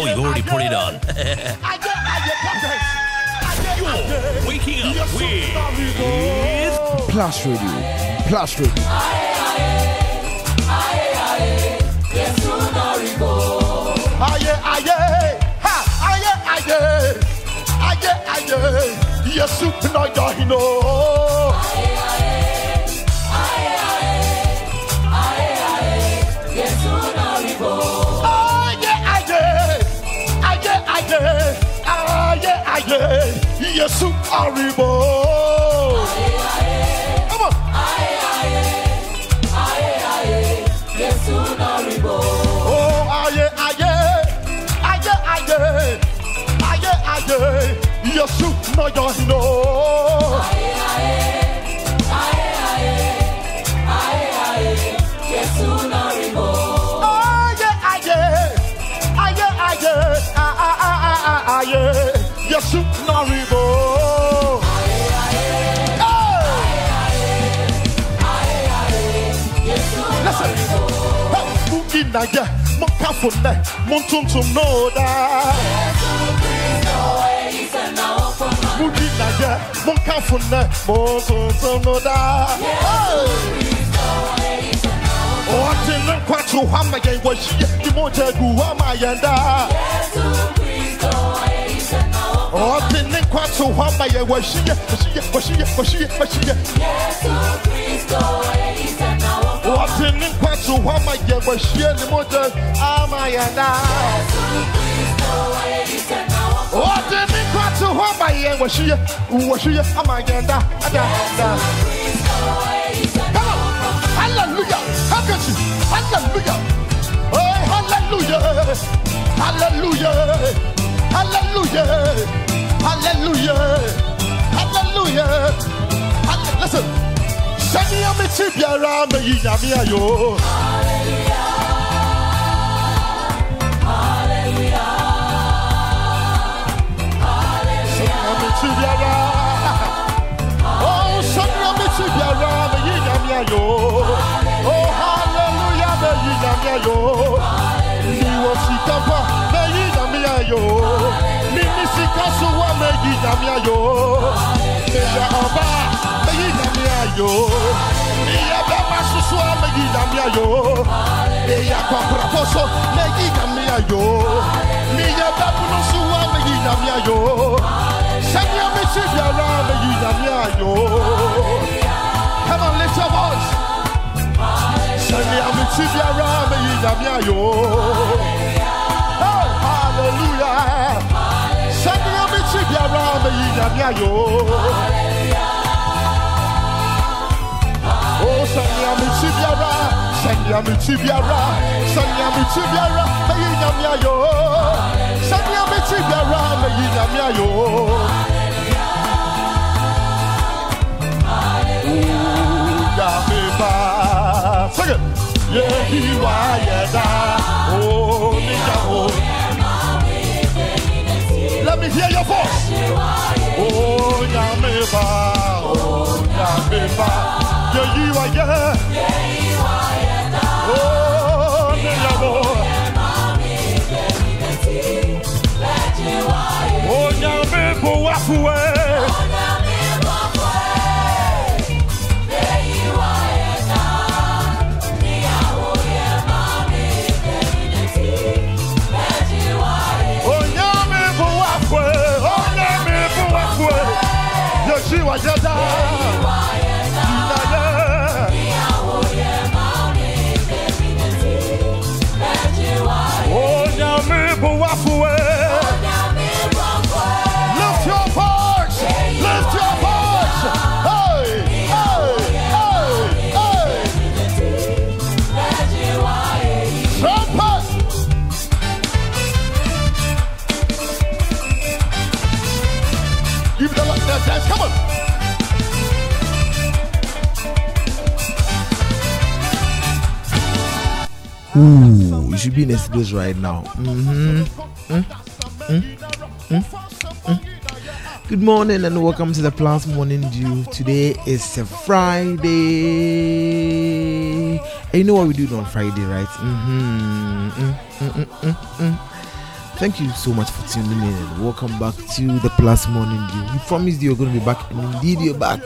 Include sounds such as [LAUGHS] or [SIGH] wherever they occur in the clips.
Oh, you already put it on. I get I get You're waking up with Plus Radio. Plus Radio. Aye, aye, ha, aye, aye, aye, aye, Yesu no yohino. Aye, Yesu aribo. Come on. Oh, aye, aye, aye, aye, aye, aye, Yesu no yohino. Aye, aye, aye, aye, ah, ah, ah, ah, ah, aye, Yesu no ribo. Listen, hey, Mugi na kafune, mon tuntum no da. Mugi na ye, mon kafune, mon tuntum no da. Ọtí ní nkwatu hɔ ama yɛn wɔ hyia ní mo jẹ gu hɔ ama yɛn daa. Ọtí ní nkwatu hɔ ama yɛn wɔ hyia wɔ hyia wɔ hyia wɔ hyia wɔ hyia. Ọtí ní nkwatu hɔ ama yɛn wɔ hyia ní mo jẹ ama yɛn daa. Ọtí ní nkwatu hɔ ama yɛn wɔ hyia wɔ hyia ama yɛn daa. Ada da. Come on. Hallelujah. How can you? Hallelujah. Oh, hallelujah. Hallelujah. Hallelujah. Hallelujah. Hallelujah. Halle- Listen. Send me a message, Biara, me yi nyame ayo. Send me ayo. Me ya oba, me yi nyame ayo. Ni ya bema susua, me yi nyame ayo. Me ya kwakra poso, me yi nyame ayo. Ni ya bepuno suwa, me yi nyame ayo. Sanya me si biara, me yi nyame ayo. Come on, lift your voice. Sanya me si biara, me yi nyame ayo. Hey, Oh, me si biara, me ayo. Oh, sanya me si biara, sanya me si biara, sanya me si biara, me yi nyame ayo. Sanya me si biara, me yi nyame ayo. Yamiba. Sing it. Yehiwa yeda. Oh, Niyaho. Let me hear your voice. Oh, Yamiba. Oh, Yamiba. Yehiwa yeda. Oh, Niyaho. Oh, Yamiba wafuwe. 有戏我接单。Ooh, you should be in a studios right now. hmm Good morning and welcome to the Plus Morning Dew. Today is a Friday. And you know what we do on Friday, right? Mm-hmm. Thank you so much for tuning in welcome back to the Plus Morning Dew. We promised you were going to be back, and indeed you're back.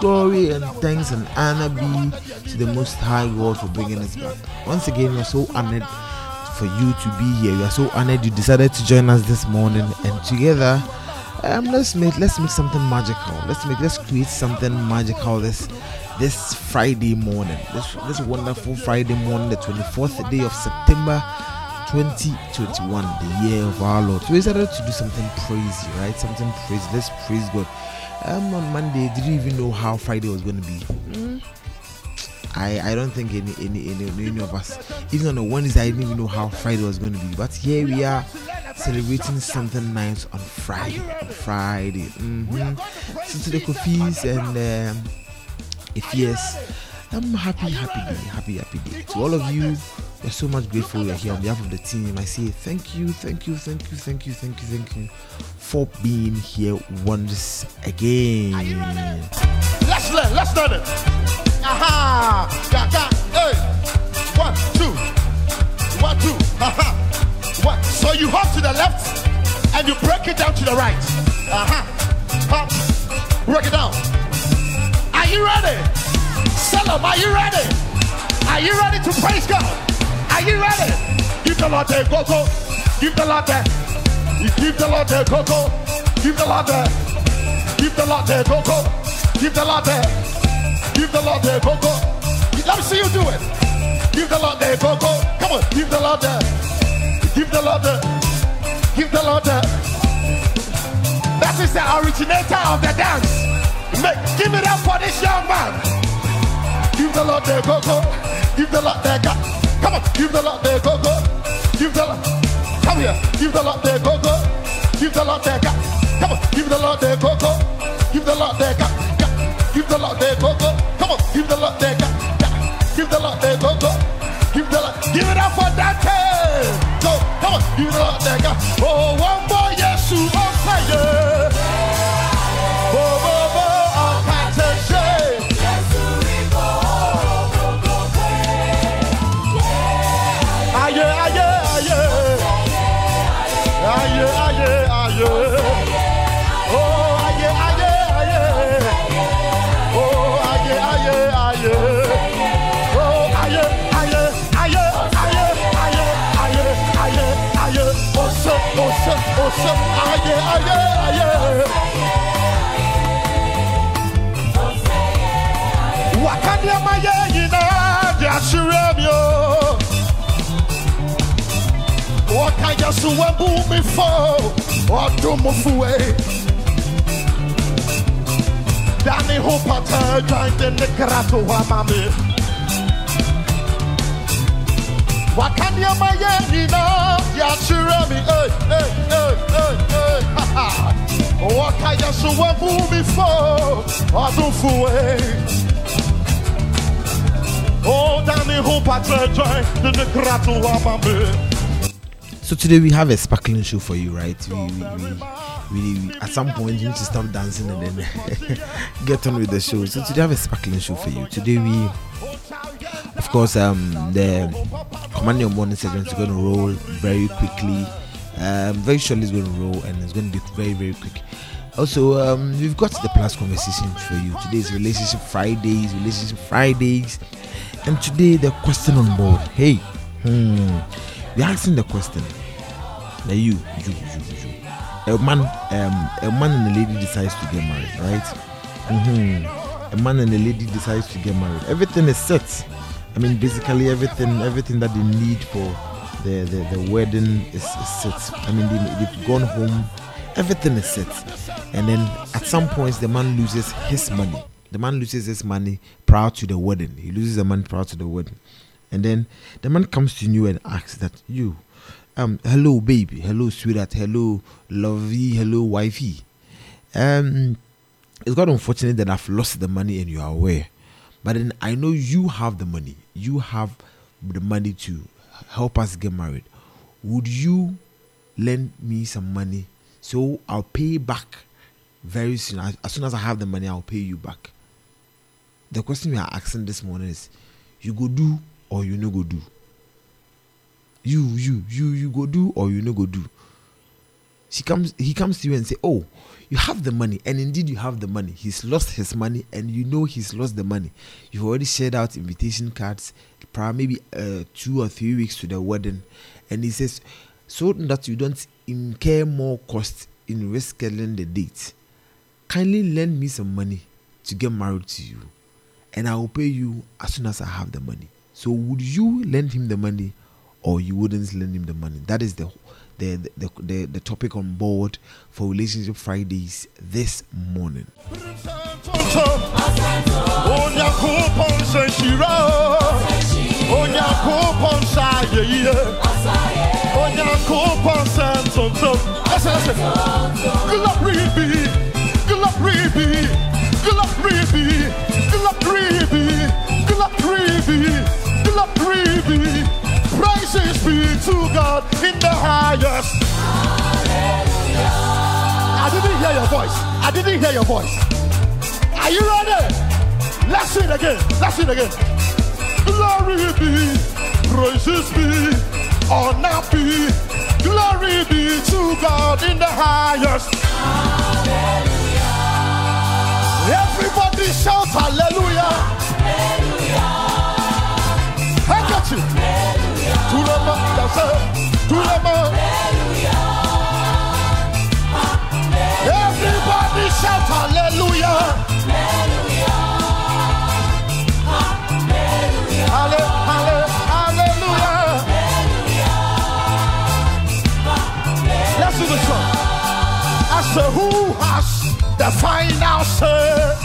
Glory and thanks and honor be to the Most High God for bringing us back. Once again, we're so honored for you to be here. We are so honored you decided to join us this morning, and together, um, let's make let's make something magical. Let's make let's create something magical this this Friday morning. This this wonderful Friday morning, the 24th day of September 2021, the year of our Lord. We decided to do something crazy, right? Something crazy. Let's praise God. Um, on Monday, did you even know how Friday was going to be? Mm, I I don't think any any any, any of us, even on the Wednesday, I didn't even know how Friday was going to be. But here we are celebrating something nice on Friday. On Friday. Mm-hmm. So to the Kofis and um, if yes, I'm happy, happy day, happy, happy day. To all of you, we're so much grateful you're here on behalf of the team. I say thank you, thank you, thank you, thank you, thank you, thank you for being here once again. Let's learn, let's learn it. Aha! Ga, ga, hey. One, two. One, two. Aha. One. So you hop to the left and you break it down to the right. Aha. Hop. Break it down. Are you ready? Salam, are you ready? Are you ready to praise God? Are you ready? Give the Lord the go-go. Give the Lord the. Give the Lord the go-go. Give the Lord the. Give the Lord the go-go. Give the Lord the. Give the Lord the go-go. Let me see you do it. Give the Lord the go-go. Come on. Give the Lord the. Give the Lord the. Give the Lord the. That is the originator of the dance. Make, give it up for this young man. Give the Lord the go-go. Give the Lord the go Come on. Give the Lord the go-go. Give the Lord. Come here. Give the Lord the go-go. Give the Lord the go Come on. Give the Lord the go-go. Give the Lord the go Give the Lord the go-go. Come on. Give the Lord the go Give the Lord the go-go. Give the Lord. Give it up for Dante. Go. Come on. Give the Lord the go Oh, one more Yesu ebu mi fo Odumu fue Dani hopata Join the nekrato wa mami Wakanya mayeni na Yachire mi Hey, hey, hey, hey, hey Ha ha. Waka Yesu ebu mi fo Odumu fue Oh, Danny Hopata Join the nekrato wa mami so today we have a sparkling show for you, right? We, we, we, we, we at some point you need to stop dancing and then [LAUGHS] get on with the show. So today I have a sparkling show for you. Today we, of course, um, the command your morning segment is going to roll very quickly. Um, very shortly it's going to roll and it's going to be very very quick. Also, um, we've got the plus conversation for you. Today is relationship Fridays, relationship Fridays, and today the question on board. Hey, hmm, we're asking the question. Now you, you, you, you. A man, um, a man and a lady decides to get married, right? Mm-hmm. A man and a lady decides to get married. Everything is set. I mean, basically everything, everything that they need for the the, the wedding is, is set. I mean, they, they've gone home. Everything is set, and then at some points the man loses his money. The man loses his money prior to the wedding. He loses the money prior to the wedding, and then the man comes to you and asks that you, um, hello baby, hello sweetheart, hello lovey, hello wifey. Um, it's quite unfortunate that I've lost the money and you are aware. But then I know you have the money. You have the money to help us get married. Would you lend me some money so I'll pay back very soon? As, as soon as I have the money, I'll pay you back. The question we are asking this morning is: You go do or you no go do? You you you you go do or you no go do. She comes he comes to you and say oh you have the money and indeed you have the money. He's lost his money and you know he's lost the money. You've already shared out invitation cards probably maybe uh, two or three weeks to the wedding. And he says so that you don't incur more cost in rescheduling the date kindly lend me some money to get married to you and i will pay you as soon as i have the money. So would you lend him the money or you wouldn't lend him the money that is the the, the, the, the topic on board for Relationship Fridays this morning. glory be glory be glory be glory be glory be glory be praises be to God in the highest Hallelujah. I didn't hear your voice I didn't hear your voice are you ready? Let's sing again. Let's sing again. Glory be, praises be, honor be, glory be to God in the highest. Hallelujah. Everybody shout hallelujah. Handkerchief. Le monde danse. Tout le monde. Everybody shout hallelujah. Halle, halle, hallelujah. Let's do the song. Who has the final say?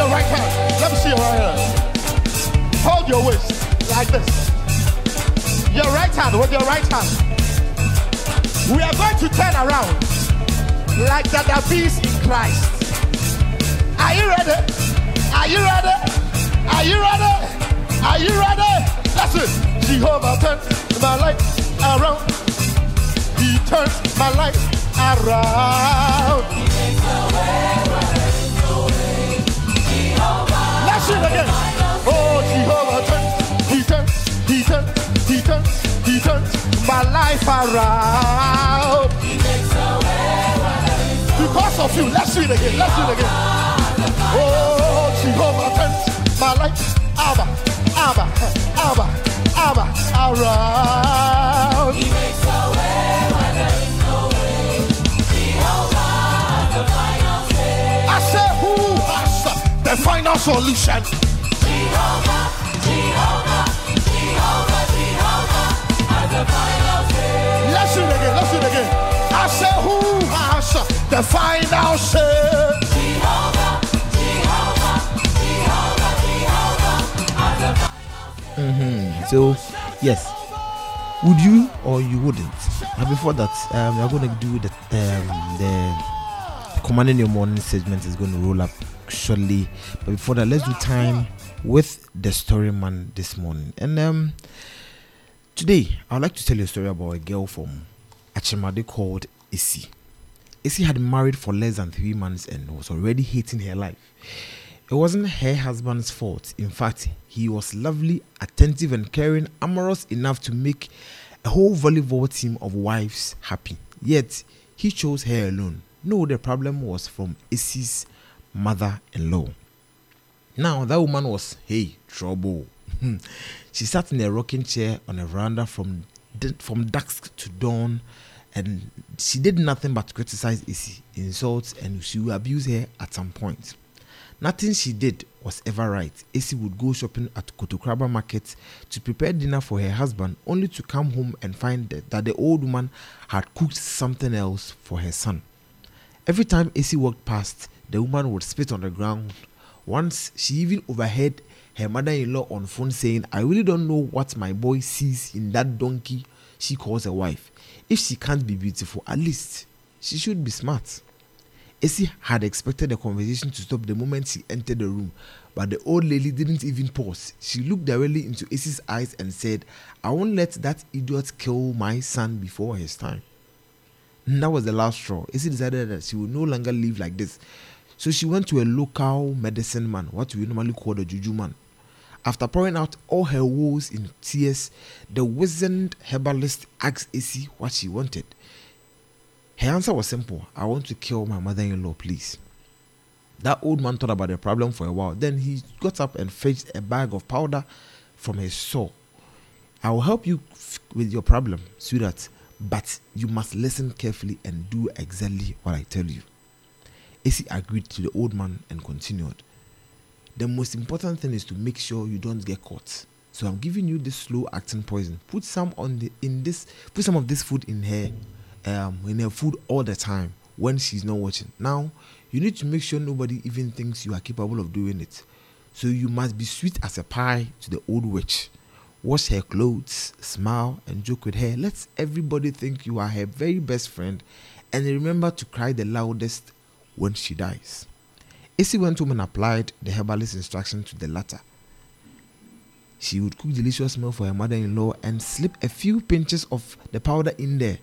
Your right hand. Let me see your right hand. Hold your waist like this. Your right hand with your right hand. We are going to turn around like that beast in Christ. Are you ready? Are you ready? Are you ready? Are you ready? Listen, Jehovah turns my life around. He turns my life around. Sing again. Oh, Jehovah turns, he turns, he turns, he turns, he turns my life around. Because of you, let's do it again. Let's do it again. Oh, Jehovah turns my life, Abba, Abba, Abba, Abba, around. I has the final solution? Let's do it again. Let's do it again. I say, who has the final say? Mhm. So, yes, would you or you wouldn't? And before that, um, we are going to do the um, the commanding your morning segment is going to roll up shortly. But before that, let's do time with the story man this morning. And um, today, I would like to tell you a story about a girl from Achimade called Issy. Issy had married for less than three months and was already hating her life. It wasn't her husband's fault. In fact, he was lovely, attentive, and caring, amorous enough to make a whole volleyball team of wives happy. Yet, he chose her alone. No, the problem was from Issy's mother in law. Now, that woman was, hey, trouble. Hmm. she sat in a rocking chair on a veranda from, from dusk to dawn, and she did nothing but criticize Issy, insult, and she would abuse her at some point. Nothing she did was ever right. Issy would go shopping at Kotokraba Market to prepare dinner for her husband, only to come home and find that, that the old woman had cooked something else for her son. Every time Issy walked past, the woman would spit on the ground. Once she even overheard her mother in law on phone saying, I really don't know what my boy sees in that donkey she calls a wife. If she can't be beautiful, at least she should be smart. Essie had expected the conversation to stop the moment she entered the room, but the old lady didn't even pause. She looked directly into Essie's eyes and said, I won't let that idiot kill my son before his time. And that was the last straw. Essie decided that she would no longer live like this. So she went to a local medicine man, what we normally call the juju man. After pouring out all her woes in tears, the wizened herbalist asked Essie what she wanted. Her answer was simple I want to kill my mother in law, please. That old man thought about the problem for a while. Then he got up and fetched a bag of powder from his store. I will help you f- with your problem, sweetheart, but you must listen carefully and do exactly what I tell you. Essie agreed to the old man and continued. The most important thing is to make sure you don't get caught. So I'm giving you this slow acting poison. Put some on the in this put some of this food in her um, in her food all the time when she's not watching. Now, you need to make sure nobody even thinks you are capable of doing it. So you must be sweet as a pie to the old witch. Wash her clothes, smile, and joke with her. Let everybody think you are her very best friend, and remember to cry the loudest when she dies. Essie went home and applied the herbalist's instruction to the latter. She would cook delicious meal for her mother-in-law and slip a few pinches of the powder in there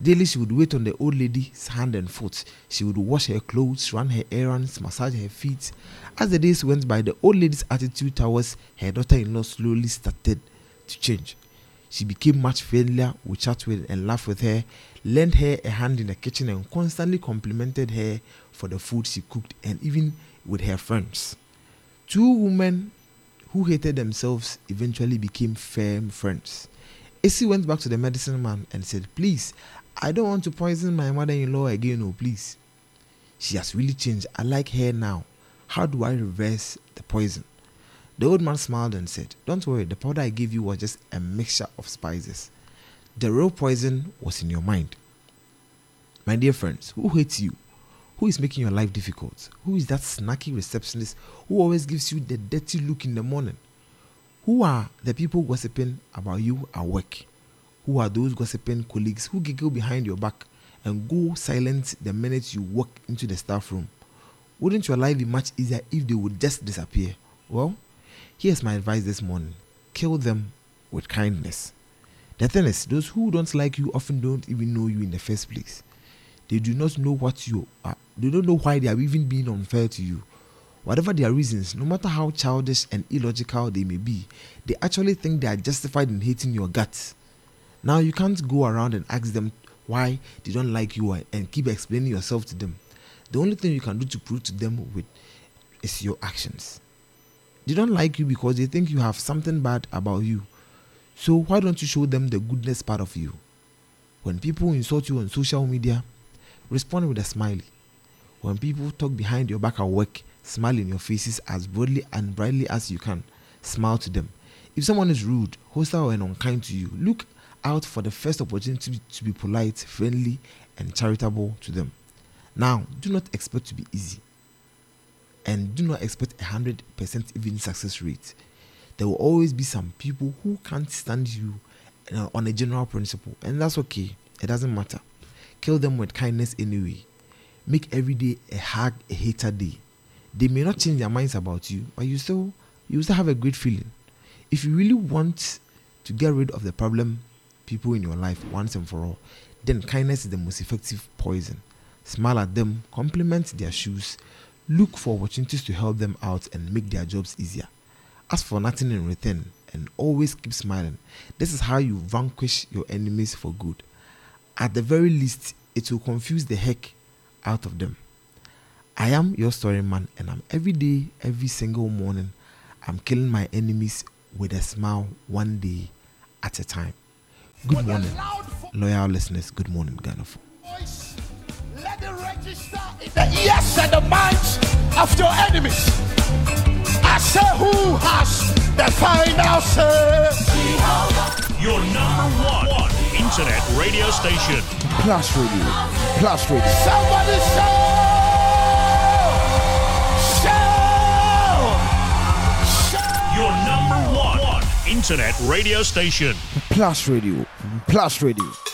Daily, she would wait on the old lady's hand and foot. She would wash her clothes, run her errands, massage her feet. As the days went by, the old lady's attitude towards her daughter in law slowly started to change. She became much friendlier, would chat with and laugh with her, lent her a hand in the kitchen, and constantly complimented her for the food she cooked and even with her friends. Two women who hated themselves eventually became firm friends. Essie went back to the medicine man and said, Please, I don't want to poison my mother in law again, oh please. She has really changed. I like her now. How do I reverse the poison? The old man smiled and said, Don't worry, the powder I gave you was just a mixture of spices. The real poison was in your mind. My dear friends, who hates you? Who is making your life difficult? Who is that snacky receptionist who always gives you the dirty look in the morning? Who are the people gossiping about you at work? who are those gossiping colleagues who giggle behind your back and go silent the minute you walk into the staff room? Wouldn't your life be much easier if they would just disappear? Well, here's my advice this morning kill them with kindness. The thing is, those who don't like you often don't even know you in the first place. They do not know what you are, they don't know why they are even being unfair to you. Whatever their reasons, no matter how childish and illogical they may be, they actually think they are justified in hating your guts. Now you can't go around and ask them why they don't like you and keep explaining yourself to them. The only thing you can do to prove to them with is your actions. They don't like you because they think you have something bad about you. So why don't you show them the goodness part of you? When people insult you on social media, respond with a smiley. When people talk behind your back at work, smile in your faces as broadly and brightly as you can. Smile to them. If someone is rude, hostile, and unkind to you, look out for the first opportunity to be polite, friendly, and charitable to them. Now, do not expect to be easy. And do not expect a 100% even success rate. There will always be some people who can't stand you uh, on a general principle, and that's okay. It doesn't matter. Kill them with kindness anyway. Make every day a hug a hater day. They may not change their minds about you, but you still you still have a great feeling. If you really want to get rid of the problem, people in your life once and for all, then kindness is the most effective poison. Smile at them, compliment their shoes, look for opportunities to help them out and make their jobs easier. Ask for nothing in return and always keep smiling. This is how you vanquish your enemies for good. At the very least, it will confuse the heck out of them. I am your story man, and I'm every day, every single morning, I'm killing my enemies with a smile one day at a time. Good morning, loyal listeners. Good morning, Ghana. It register in the ears and the minds of your enemies. I say, who has the final say? Your number one, one internet radio station. Plus Radio. Plus Radio. Somebody! Shout! Your number one, one internet radio station. Plus Radio. Plus Radio.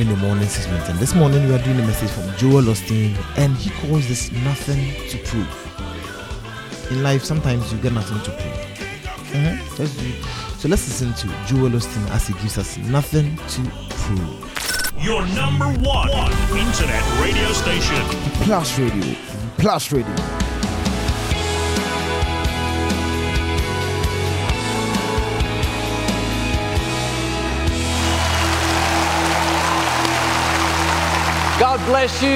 In the morning segment. And this morning, we are doing a message from Joel Osteen, and he calls this Nothing to Prove. In life, sometimes you get nothing to prove. Mhm. Let's do- So let's listen to Joel Osteen as he gives us nothing to prove. Your number one internet radio station. Plus Radio. Plus Radio. Bless you.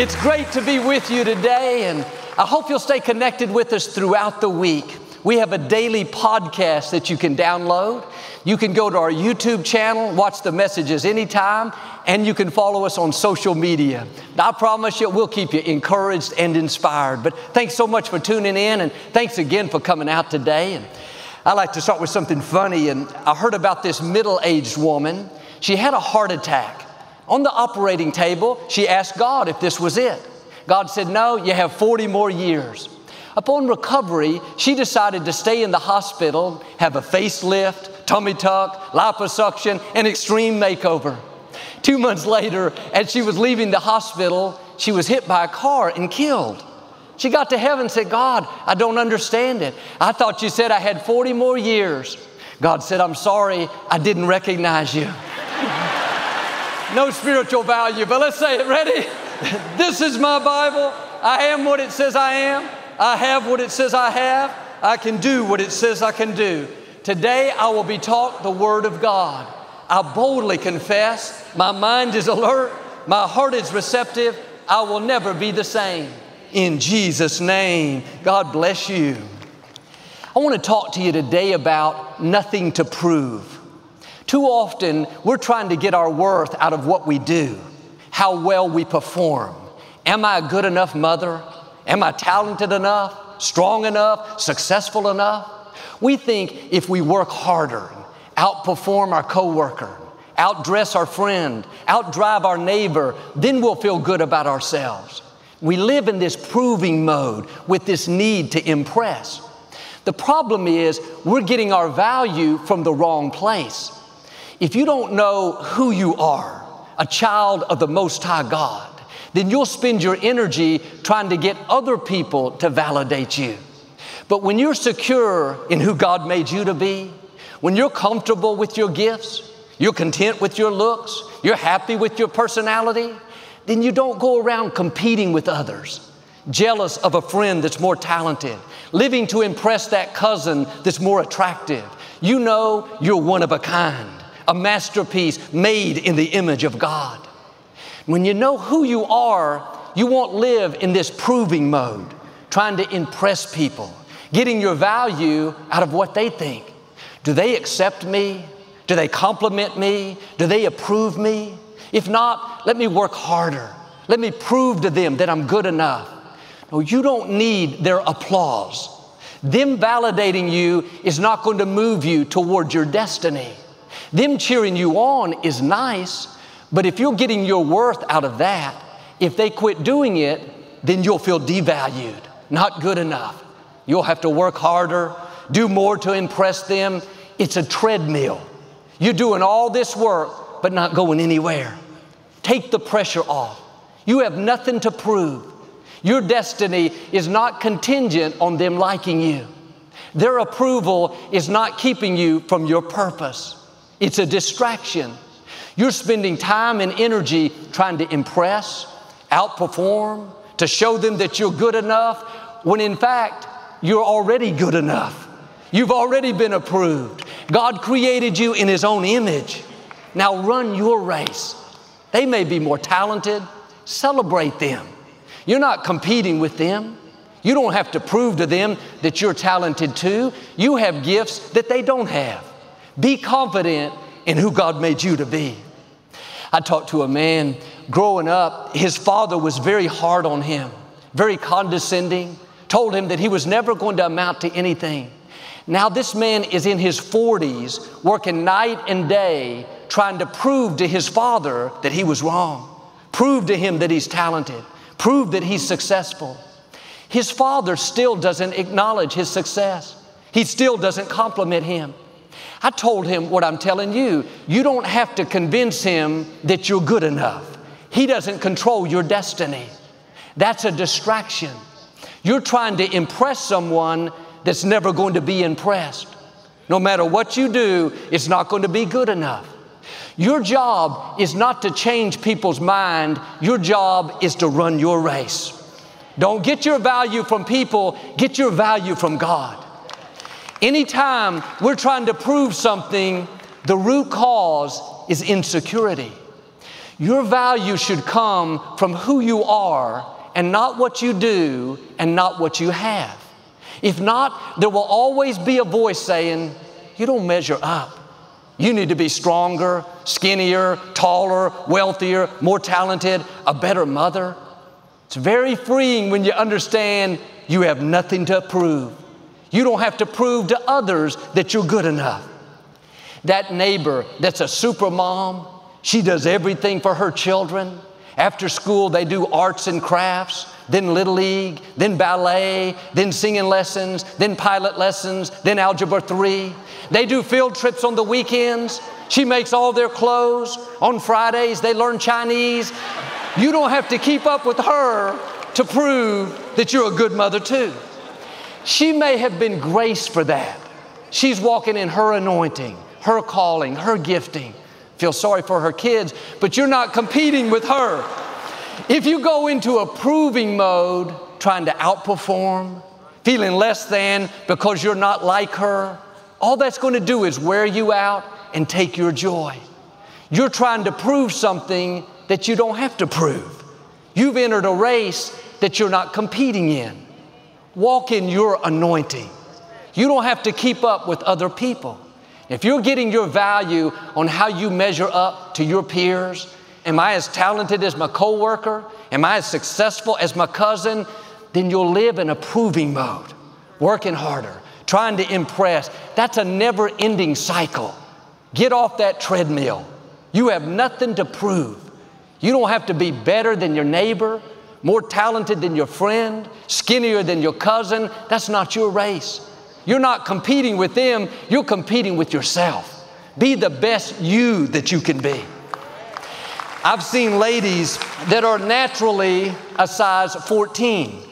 It's great to be with you today, and I hope you'll stay connected with us throughout the week. We have a daily podcast that you can download. You can go to our YouTube channel, watch the messages anytime, and you can follow us on social media. I promise you, we'll keep you encouraged and inspired. But thanks so much for tuning in, and thanks again for coming out today. And I like to start with something funny, and I heard about this middle aged woman. She had a heart attack. On the operating table, she asked God if this was it. God said, No, you have 40 more years. Upon recovery, she decided to stay in the hospital, have a facelift, tummy tuck, liposuction, and extreme makeover. Two months later, as she was leaving the hospital, she was hit by a car and killed. She got to heaven and said, God, I don't understand it. I thought you said I had 40 more years. God said, I'm sorry, I didn't recognize you. [LAUGHS] no spiritual value, but let's say it. Ready? this is my Bible. I am what it says I am. I have what it says I have. I can do what it says I can do. Today I will be taught the Word of God. I boldly confess, my mind is alert, my heart is receptive. I will never be the same. In Jesus' name, God bless you. I want to talk to you today about nothing to prove. Too often, we're trying to get our worth out of what we do, how well we perform. Am I a good enough mother? Am I talented enough, strong enough, successful enough? We think if we work harder, outperform our coworker, outdress our friend, outdrive our neighbor, then we'll feel good about ourselves. We live in this proving mode with this need to impress. The problem is we're getting our value from the wrong place. If you don't know who you are, a child of the Most High God, then you'll spend your energy trying to get other people to validate you. But when you're secure in who God made you to be, when you're comfortable with your gifts, you're content with your looks, you're happy with your personality, then you don't go around competing with others, jealous of a friend that's more talented, living to impress that cousin that's more attractive. You know you're one of a kind, a masterpiece made in the image of God. When you know who you are, you won't live in this proving mode, trying to impress people, getting your value out of what they think. Do they accept me? Do they compliment me? Do they approve me? If not, let me work harder. Let me prove to them that I'm good enough. No, you don't need their applause. Them validating you is not going to move you toward your destiny. Them cheering you on is nice, but if you're getting your worth out of that, if they quit doing it, then you'll feel devalued, not good enough. You'll have to work harder, do more to impress them. It's a treadmill. You're doing all this work, but not going anywhere. Take the pressure off. You have nothing to prove. Your destiny is not contingent on them liking you. Their approval is not keeping you from your purpose. It's a distraction. You're spending time and energy trying to impress, outperform, to show them that you're good enough, when in fact, you're already good enough. You've already been approved. God created you in His own image. Now run your race. They may be more talented, celebrate them. You're not competing with them. You don't have to prove to them that you're talented too. You have gifts that they don't have. Be confident in who God made you to be. I talked to a man growing up, his father was very hard on him, very condescending, told him that he was never going to amount to anything. Now, this man is in his 40s, working night and day, trying to prove to his father that he was wrong, prove to him that he's talented, prove that he's successful. His father still doesn't acknowledge his success, he still doesn't compliment him. I told him what I'm telling you. You don't have to convince him that you're good enough. He doesn't control your destiny. That's a distraction. You're trying to impress someone that's never going to be impressed. No matter what you do, it's not going to be good enough. Your job is not to change people's mind, your job is to run your race. Don't get your value from people, get your value from God. Anytime we're trying to prove something, the root cause is insecurity. Your value should come from who you are and not what you do and not what you have. If not, there will always be a voice saying, You don't measure up. You need to be stronger, skinnier, taller, wealthier, more talented, a better mother. It's very freeing when you understand you have nothing to prove. You don't have to prove to others that you're good enough. That neighbor that's a super mom, she does everything for her children. After school, they do arts and crafts, then Little League, then ballet, then singing lessons, then pilot lessons, then Algebra 3. They do field trips on the weekends. She makes all their clothes. On Fridays, they learn Chinese. You don't have to keep up with her to prove that you're a good mother, too. She may have been graced for that. She's walking in her anointing, her calling, her gifting. Feel sorry for her kids, but you're not competing with her. If you go into a proving mode, trying to outperform, feeling less than because you're not like her, all that's going to do is wear you out and take your joy. You're trying to prove something that you don't have to prove. You've entered a race that you're not competing in. Walk in your anointing. You don't have to keep up with other people. If you're getting your value on how you measure up to your peers, am I as talented as my coworker? Am I as successful as my cousin? Then you'll live in a proving mode, working harder, trying to impress. That's a never ending cycle. Get off that treadmill. You have nothing to prove. You don't have to be better than your neighbor more talented than your friend, skinnier than your cousin. That's not your race. You're not competing with them, you're competing with yourself. Be the best you that you can be. I've seen ladies that are naturally a size 14.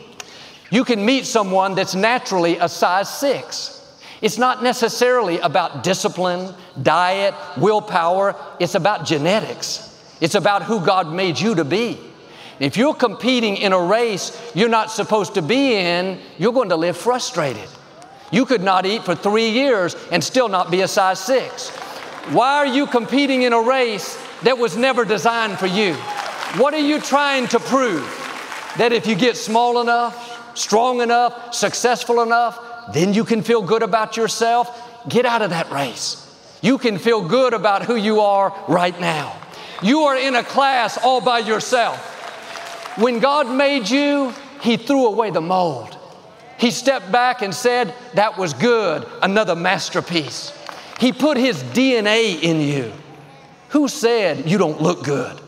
You can meet someone that's naturally a size 6. It's not necessarily about discipline, diet, willpower. It's about genetics. It's about who God made you to be. If you're competing in a race you're not supposed to be in, you're going to live frustrated. You could not eat for three years and still not be a size six. Why are you competing in a race that was never designed for you? What are you trying to prove? That if you get small enough, strong enough, successful enough, then you can feel good about yourself? Get out of that race. You can feel good about who you are right now. You are in a class all by yourself. When God made you, He threw away the mold. He stepped back and said, That was good, another masterpiece. He put His DNA in you. Who said you don't look good?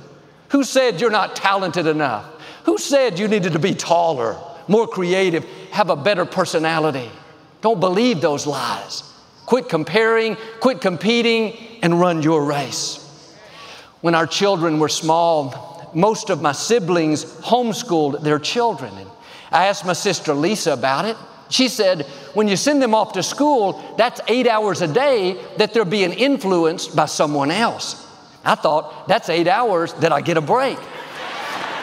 Who said you're not talented enough? Who said you needed to be taller, more creative, have a better personality? Don't believe those lies. Quit comparing, quit competing, and run your race. When our children were small, most of my siblings homeschooled their children. And I asked my sister Lisa about it. She said, when you send them off to school, that's eight hours a day that they're being influenced by someone else. I thought, that's eight hours that I get a break. [LAUGHS]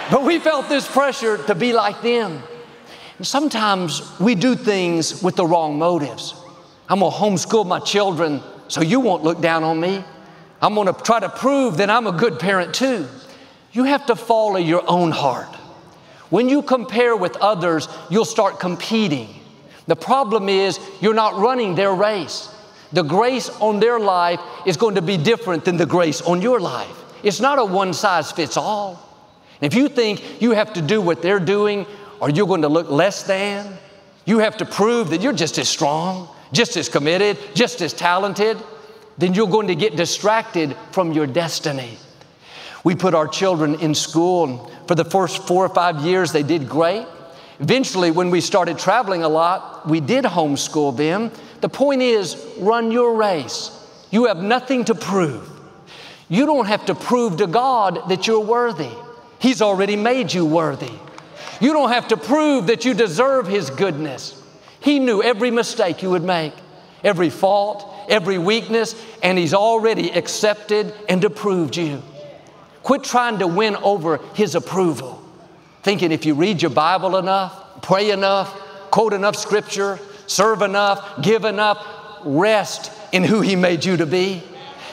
But we felt this pressure to be like them. And sometimes we do things with the wrong motives. I'm gonna homeschool my children so you won't look down on me. I'm gonna try to prove that I'm a good parent too. You have to follow your own heart. When you compare with others, you'll start competing. The problem is you're not running their race. The grace on their life is going to be different than the grace on your life. It's not a one size fits all. If you think you have to do what they're doing or you're going to look less than, you have to prove that you're just as strong, just as committed, just as talented, then you're going to get distracted from your destiny. We put our children in school, and for the first four or five years, they did great. Eventually, when we started traveling a lot, we did homeschool them. The point is, run your race. You have nothing to prove. You don't have to prove to God that you're worthy. He's already made you worthy. You don't have to prove that you deserve His goodness. He knew every mistake you would make, every fault, every weakness, and He's already accepted and approved you. Quit trying to win over His approval, thinking if you read your Bible enough, pray enough, quote enough scripture, serve enough, give enough, rest in who He made you to be.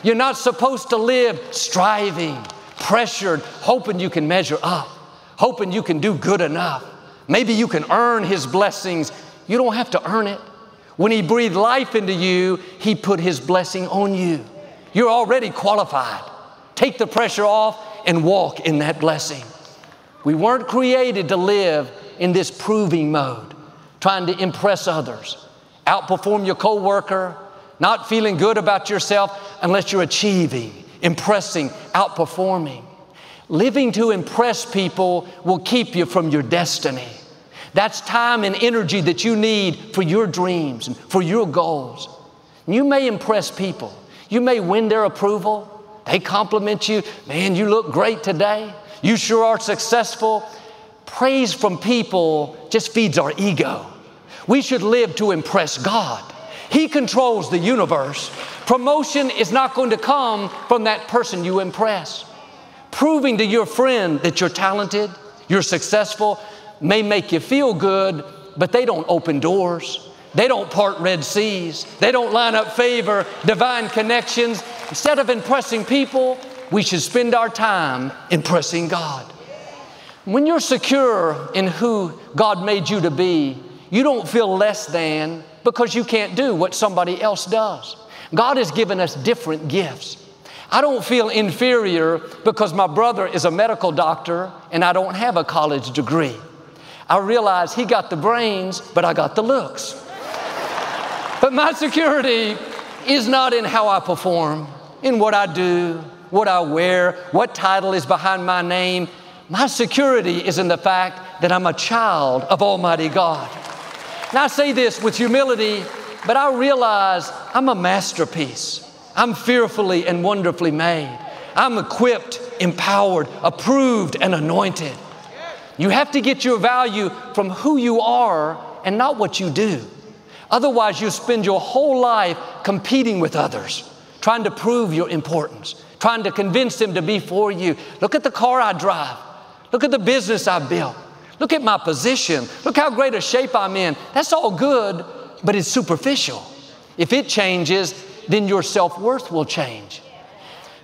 You're not supposed to live striving, pressured, hoping you can measure up, hoping you can do good enough. Maybe you can earn His blessings. You don't have to earn it. When He breathed life into you, He put His blessing on you. You're already qualified. Take the pressure off and walk in that blessing. We weren't created to live in this proving mode, trying to impress others, outperform your coworker, not feeling good about yourself unless you're achieving, impressing, outperforming. Living to impress people will keep you from your destiny. That's time and energy that you need for your dreams and for your goals. You may impress people. You may win their approval. They compliment you. Man, you look great today. You sure are successful. Praise from people just feeds our ego. We should live to impress God. He controls the universe. Promotion is not going to come from that person you impress. Proving to your friend that you're talented, you're successful, may make you feel good, but they don't open doors. They don't part Red Seas. They don't line up favor, divine connections. Instead of impressing people, we should spend our time impressing God. When you're secure in who God made you to be, you don't feel less than because you can't do what somebody else does. God has given us different gifts. I don't feel inferior because my brother is a medical doctor and I don't have a college degree. I realize he got the brains, but I got the looks. But my security is not in how I perform, in what I do, what I wear, what title is behind my name. My security is in the fact that I'm a child of Almighty God. Now, I say this with humility, but I realize I'm a masterpiece. I'm fearfully and wonderfully made. I'm equipped, empowered, approved, and anointed. You have to get your value from who you are and not what you do. Otherwise, you spend your whole life competing with others, trying to prove your importance, trying to convince them to be for you. Look at the car I drive. Look at the business I built. Look at my position. Look how great a shape I'm in. That's all good, but it's superficial. If it changes, then your self worth will change.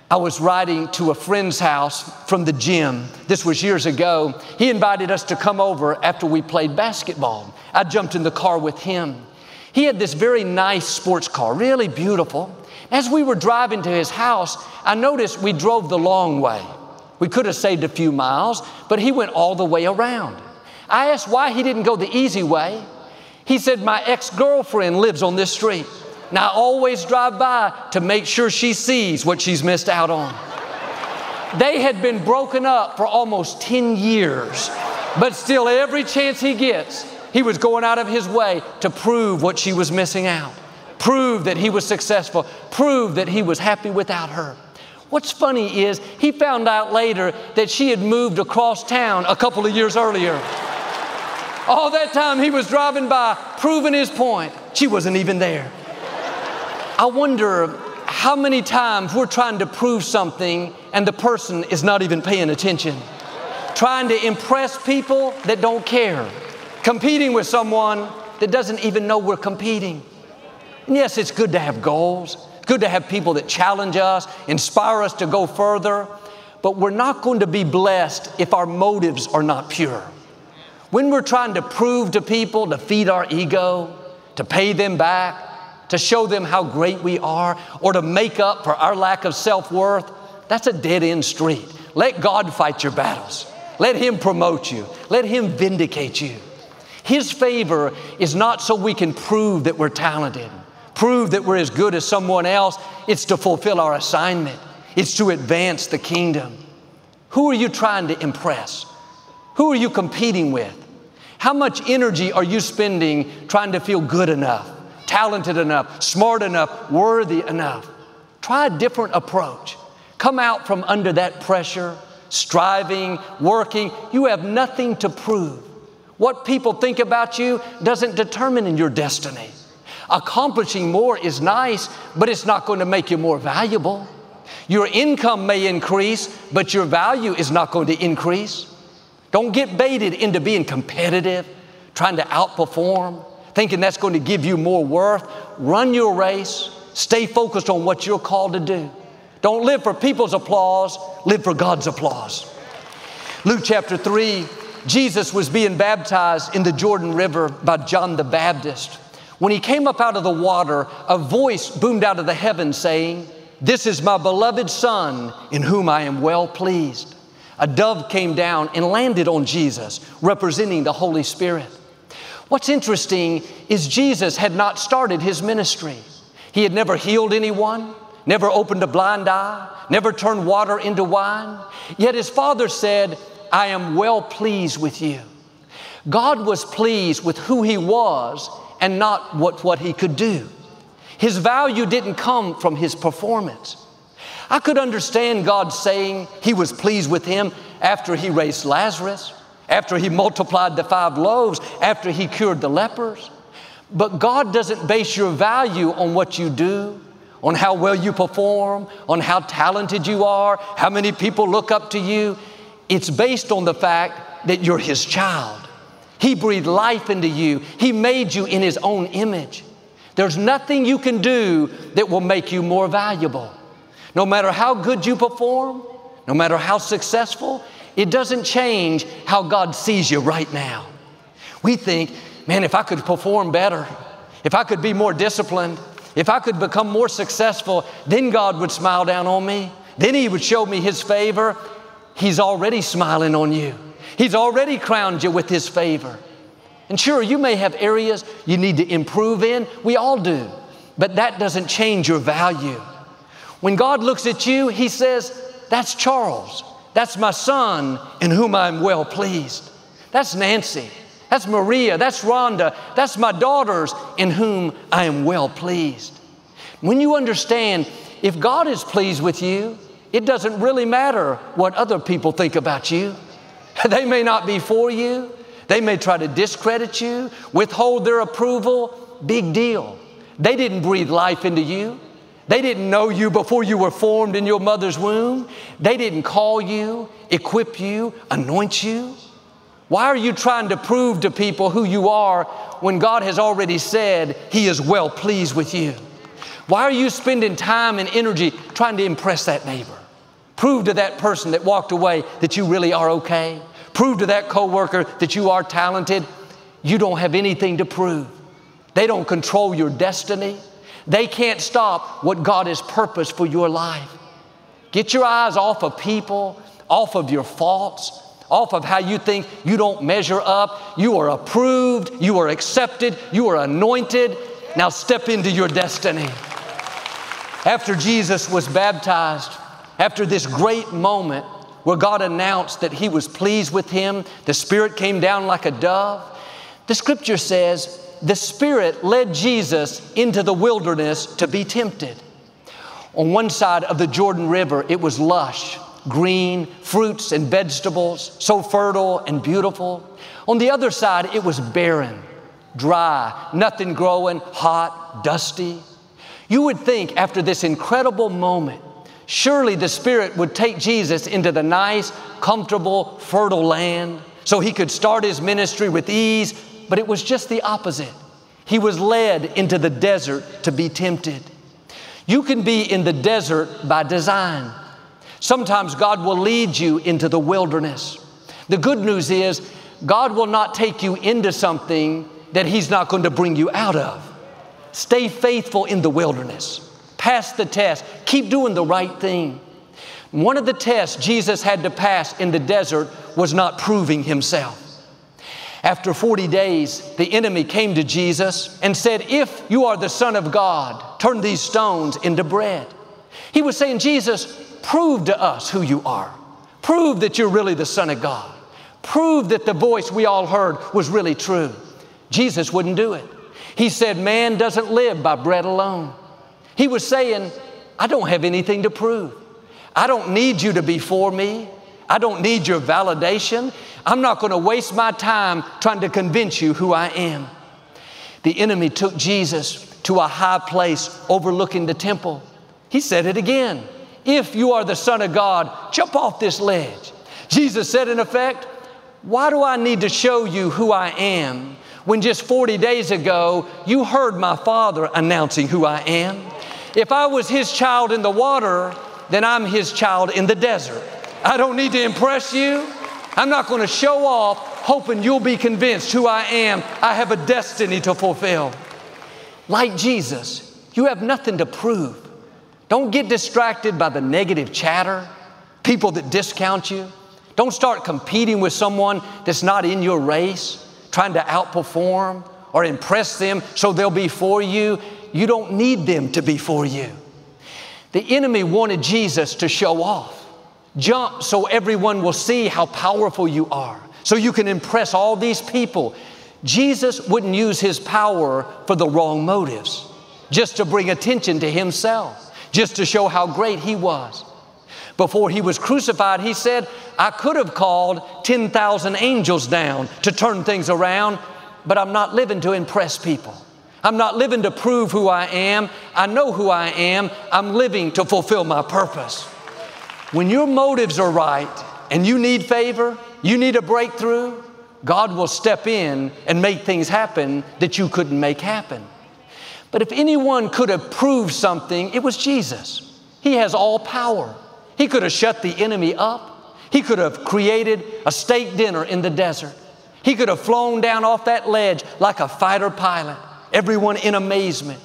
I was riding to a friend's house from the gym. This was years ago. He invited us to come over after we played basketball. I jumped in the car with him. He had this very nice sports car, really beautiful. As we were driving to his house, I noticed we drove the long way. We could have saved a few miles, but he went all the way around. I asked why he didn't go the easy way. He said, My ex girlfriend lives on this street. And I always drive by to make sure she sees what she's missed out on. They had been broken up for almost 10 years, but still, every chance he gets, he was going out of his way to prove what she was missing out, prove that he was successful, prove that he was happy without her. What's funny is he found out later that she had moved across town a couple of years earlier. All that time he was driving by, proving his point. She wasn't even there. I wonder how many times we're trying to prove something and the person is not even paying attention. Trying to impress people that don't care. Competing with someone that doesn't even know we're competing. And yes, it's good to have goals. It's good to have people that challenge us, inspire us to go further. But we're not going to be blessed if our motives are not pure. When we're trying to prove to people, to feed our ego, to pay them back, to show them how great we are, or to make up for our lack of self worth, that's a dead end street. Let God fight your battles. Let Him promote you. Let Him vindicate you. His favor is not so we can prove that we're talented, prove that we're as good as someone else. It's to fulfill our assignment, it's to advance the kingdom. Who are you trying to impress? Who are you competing with? How much energy are you spending trying to feel good enough, talented enough, smart enough, worthy enough? Try a different approach. Come out from under that pressure, striving, working. You have nothing to prove. What people think about you doesn't determine your destiny. Accomplishing more is nice, but it's not going to make you more valuable. Your income may increase, but your value is not going to increase. Don't get baited into being competitive, trying to outperform, thinking that's going to give you more worth. Run your race, stay focused on what you're called to do. Don't live for people's applause, live for God's applause. Luke chapter 3, Jesus was being baptized in the Jordan River by John the Baptist. When he came up out of the water, a voice boomed out of the heavens saying, This is my beloved Son, in whom I am well pleased. A dove came down and landed on Jesus, representing the Holy Spirit. What's interesting is Jesus had not started his ministry. He had never healed anyone, never opened a blind eye, never turned water into wine. Yet his father said, I am well pleased with you. God was pleased with who he was and not what, what he could do. His value didn't come from his performance. I could understand God saying he was pleased with him after he raised Lazarus, after he multiplied the five loaves, after he cured the lepers. But God doesn't base your value on what you do, on how well you perform, on how talented you are, how many people look up to you. It's based on the fact that you're His child. He breathed life into you, He made you in His own image. There's nothing you can do that will make you more valuable. No matter how good you perform, no matter how successful, it doesn't change how God sees you right now. We think, man, if I could perform better, if I could be more disciplined, if I could become more successful, then God would smile down on me. Then He would show me His favor. He's already smiling on you. He's already crowned you with His favor. And sure, you may have areas you need to improve in. We all do. But that doesn't change your value. When God looks at you, He says, That's Charles. That's my son in whom I'm well pleased. That's Nancy. That's Maria. That's Rhonda. That's my daughters in whom I am well pleased. When you understand, if God is pleased with you, it doesn't really matter what other people think about you. [LAUGHS] They may not be for you. They may try to discredit you, withhold their approval. Big deal. They didn't breathe life into you. They didn't know you before you were formed in your mother's womb. They didn't call you, equip you, anoint you. Why are you trying to prove to people who you are when God has already said He is well pleased with you? Why are you spending time and energy trying to impress that neighbor? Prove to that person that walked away that you really are okay. Prove to that coworker that you are talented. You don't have anything to prove. They don't control your destiny. They can't stop what God has purposed for your life. Get your eyes off of people, off of your faults, off of how you think you don't measure up. You are approved, you are accepted, you are anointed. Now step into your destiny. After Jesus was baptized, after this great moment where God announced that He was pleased with him, the Spirit came down like a dove. The scripture says, the Spirit led Jesus into the wilderness to be tempted. On one side of the Jordan River, it was lush, green, fruits and vegetables, so fertile and beautiful. On the other side, it was barren, dry, nothing growing, hot, dusty. You would think after this incredible moment, surely the Spirit would take Jesus into the nice, comfortable, fertile land so he could start his ministry with ease, but it was just the opposite. He was led into the desert to be tempted. You can be in the desert by design. Sometimes God will lead you into the wilderness. The good news is, God will not take you into something that He's not going to bring you out of. Stay faithful in the wilderness. Pass the test. Keep doing the right thing. One of the tests Jesus had to pass in the desert was not proving Himself. After 40 days, the enemy came to Jesus and said, If you are the Son of God, turn these stones into bread. He was saying, Jesus, prove to us who you are. Prove that you're really the Son of God. Prove that the voice we all heard was really true. Jesus wouldn't do it. He said, Man doesn't live by bread alone. He was saying, I don't have anything to prove. I don't need you to be for me. I don't need your validation. I'm not going to waste my time trying to convince you who I am. The enemy took Jesus to a high place overlooking the temple. He said it again. If you are the Son of God, jump off this ledge. Jesus said, in effect, Why do I need to show you who I am when just 40 days ago you heard my Father announcing who I am? If I was His child in the water, then I'm His child in the desert. I don't need to impress you. I'm not going to show off hoping you'll be convinced who I am. I have a destiny to fulfill. Like Jesus, you have nothing to prove. Don't get distracted by the negative chatter, people that discount you. Don't start competing with someone that's not in your race, trying to outperform or impress them so they'll be for you. You don't need them to be for you. The enemy wanted Jesus to show off. Jump so everyone will see how powerful you are, so you can impress all these people. Jesus wouldn't use his power for the wrong motives, just to bring attention to himself, just to show how great he was. Before he was crucified, he said, I could have called 10,000 angels down to turn things around, but I'm not living to impress people. I'm not living to prove who I am. I know who I am. I'm living to fulfill my purpose. When your motives are right and you need favor, you need a breakthrough, God will step in and make things happen that you couldn't make happen. But if anyone could have proved something, it was Jesus. He has all power. He could have shut the enemy up. He could have created a steak dinner in the desert. He could have flown down off that ledge like a fighter pilot, everyone in amazement.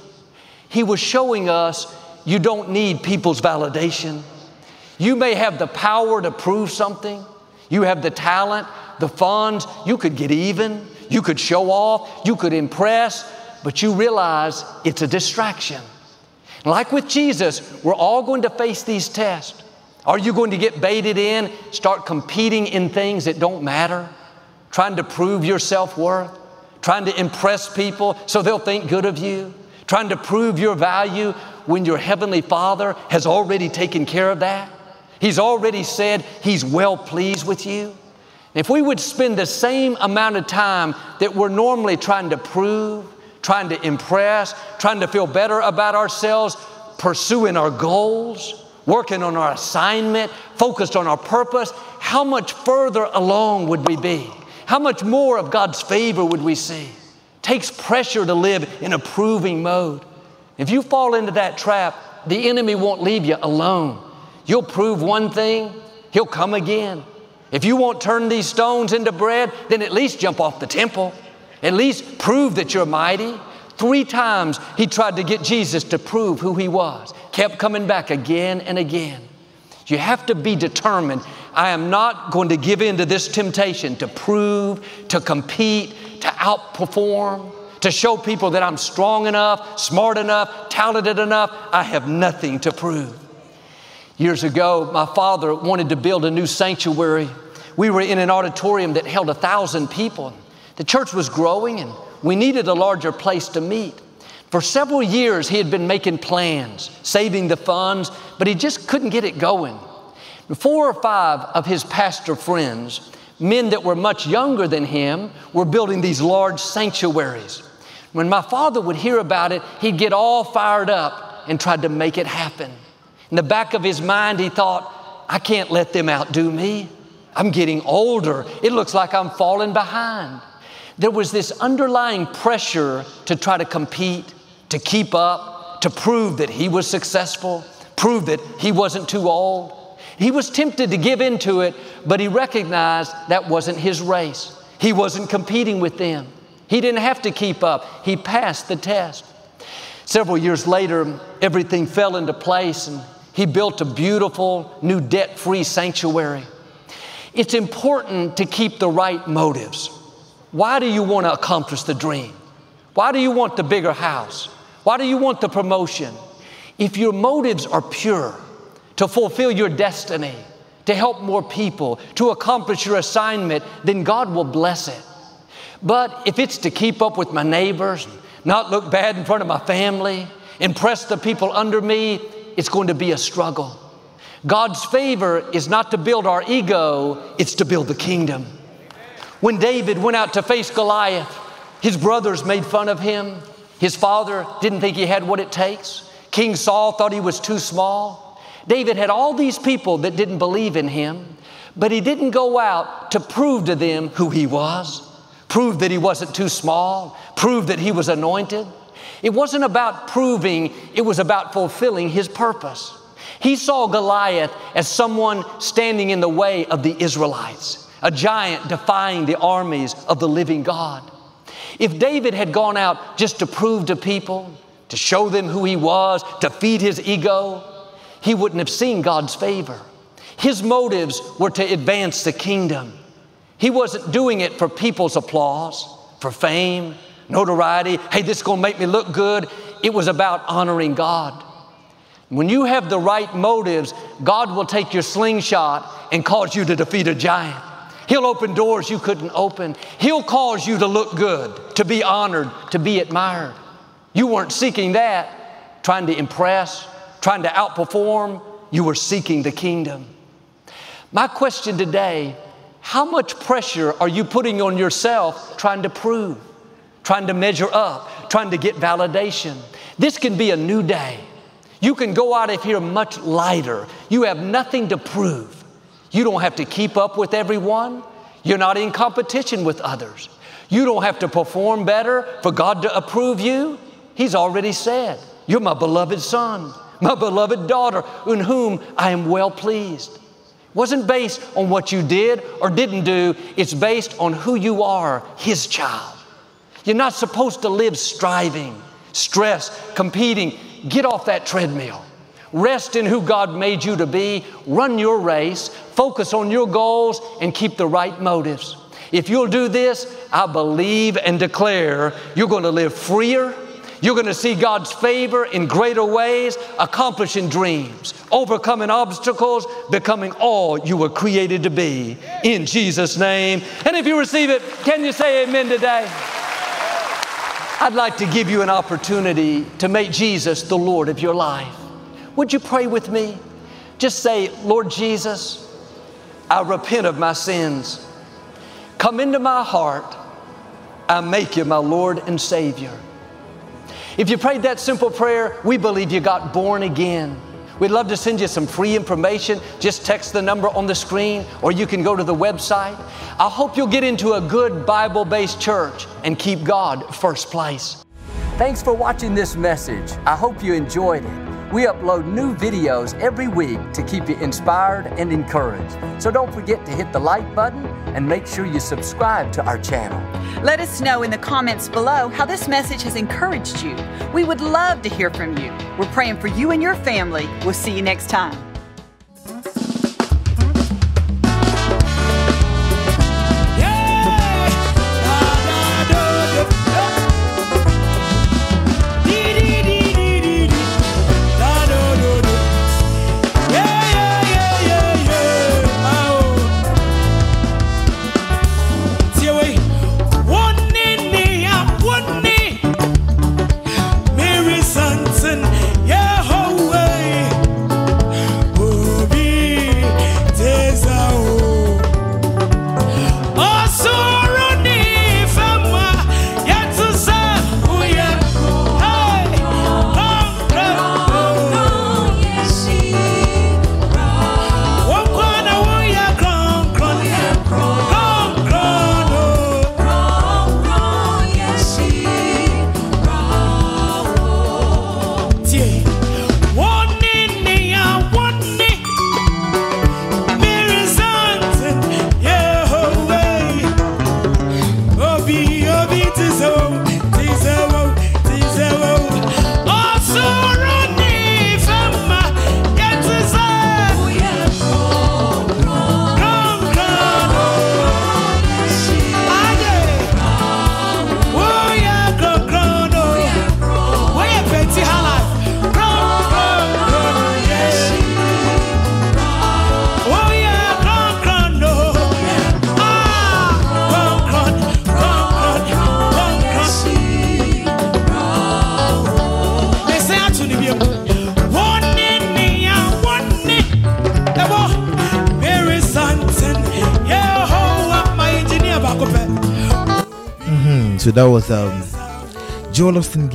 He was showing us you don't need people's validation. You may have the power to prove something. You have the talent, the funds. You could get even. You could show off. You could impress. But you realize it's a distraction. Like with Jesus, we're all going to face these tests. Are you going to get baited in, start competing in things that don't matter, trying to prove your self worth, trying to impress people so they'll think good of you, trying to prove your value when your Heavenly Father has already taken care of that? He's already said He's well pleased with you. If we would spend the same amount of time that we're normally trying to prove, trying to impress, trying to feel better about ourselves, pursuing our goals, working on our assignment, focused on our purpose, how much further along would we be? How much more of God's favor would we see? Takes pressure to live in a proving mode. If you fall into that trap, the enemy won't leave you alone. You'll prove one thing, he'll come again. If you won't turn these stones into bread, then at least jump off the temple. At least prove that you're mighty. Three times he tried to get Jesus to prove who he was, kept coming back again and again. You have to be determined. I am not going to give in to this temptation to prove, to compete, to outperform, to show people that I'm strong enough, smart enough, talented enough. I have nothing to prove. Years ago, my father wanted to build a new sanctuary. We were in an auditorium that held a thousand people. The church was growing and we needed a larger place to meet. For several years, he had been making plans, saving the funds, but he just couldn't get it going. Four or five of his pastor friends, men that were much younger than him, were building these large sanctuaries. When my father would hear about it, he'd get all fired up and tried to make it happen. In the back of his mind, he thought, I can't let them outdo me. I'm getting older. It looks like I'm falling behind. There was this underlying pressure to try to compete, to keep up, to prove that he was successful, prove that he wasn't too old. He was tempted to give into it, but he recognized that wasn't his race. He wasn't competing with them. He didn't have to keep up. He passed the test. Several years later, everything fell into place and he built a beautiful new debt free sanctuary. It's important to keep the right motives. Why do you want to accomplish the dream? Why do you want the bigger house? Why do you want the promotion? If your motives are pure to fulfill your destiny, to help more people, to accomplish your assignment, then God will bless it. But if it's to keep up with my neighbors, not look bad in front of my family, impress the people under me, it's going to be a struggle. God's favor is not to build our ego, it's to build the kingdom. When David went out to face Goliath, his brothers made fun of him. His father didn't think he had what it takes. King Saul thought he was too small. David had all these people that didn't believe in him, but he didn't go out to prove to them who he was, prove that he wasn't too small, prove that he was anointed. It wasn't about proving, it was about fulfilling his purpose. He saw Goliath as someone standing in the way of the Israelites, a giant defying the armies of the living God. If David had gone out just to prove to people, to show them who he was, to feed his ego, he wouldn't have seen God's favor. His motives were to advance the kingdom. He wasn't doing it for people's applause, for fame, notoriety. Hey, this is going to make me look good. It was about honoring God. When you have the right motives, God will take your slingshot and cause you to defeat a giant. He'll open doors you couldn't open. He'll cause you to look good, to be honored, to be admired. You weren't seeking that, trying to impress, trying to outperform. You were seeking the kingdom. My question today how much pressure are you putting on yourself trying to prove, trying to measure up, trying to get validation? This can be a new day. You can go out of here much lighter. You have nothing to prove. You don't have to keep up with everyone. You're not in competition with others. You don't have to perform better for God to approve you. He's already said, You're my beloved son, my beloved daughter, in whom I am well pleased. It wasn't based on what you did or didn't do, it's based on who you are, His child. You're not supposed to live striving, stress, competing. Get off that treadmill. Rest in who God made you to be. Run your race. Focus on your goals and keep the right motives. If you'll do this, I believe and declare you're going to live freer. You're going to see God's favor in greater ways, accomplishing dreams, overcoming obstacles, becoming all you were created to be. In Jesus' name. And if you receive it, can you say amen today? I'd like to give you an opportunity to make Jesus the Lord of your life. Would you pray with me? Just say, Lord Jesus, I repent of my sins. Come into my heart. I make you my Lord and Savior. If you prayed that simple prayer, we believe you got born again. We'd love to send you some free information. Just text the number on the screen, or you can go to the website. I hope you'll get into a good Bible based church and keep God first place. Thanks for watching this message. I hope you enjoyed it. We upload new videos every week to keep you inspired and encouraged. So don't forget to hit the like button and make sure you subscribe to our channel. Let us know in the comments below how this message has encouraged you. We would love to hear from you. We're praying for you and your family. We'll see you next time.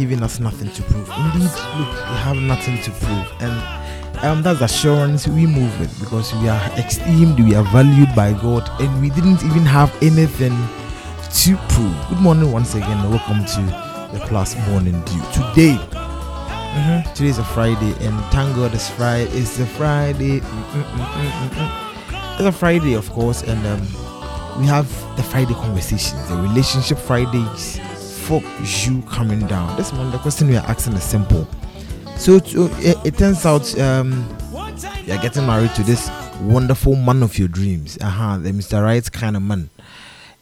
Giving us nothing to prove. Indeed, look, we have nothing to prove, and um, that's assurance we move with because we are esteemed, we are valued by God, and we didn't even have anything to prove. Good morning once again, welcome to the Plus Morning Dew. Today, mhm, today is a Friday, and thank God it's Friday. It's a Friday. Mm, mm, mm, mm, mm, mm. It's a Friday, of course, and um, we have the Friday conversations, the relationship Fridays for you coming down. This one, the question we are asking is simple. So it, it turns out um, you're getting married to this wonderful man of your dreams, uh-huh, the Mr. Right kind of man.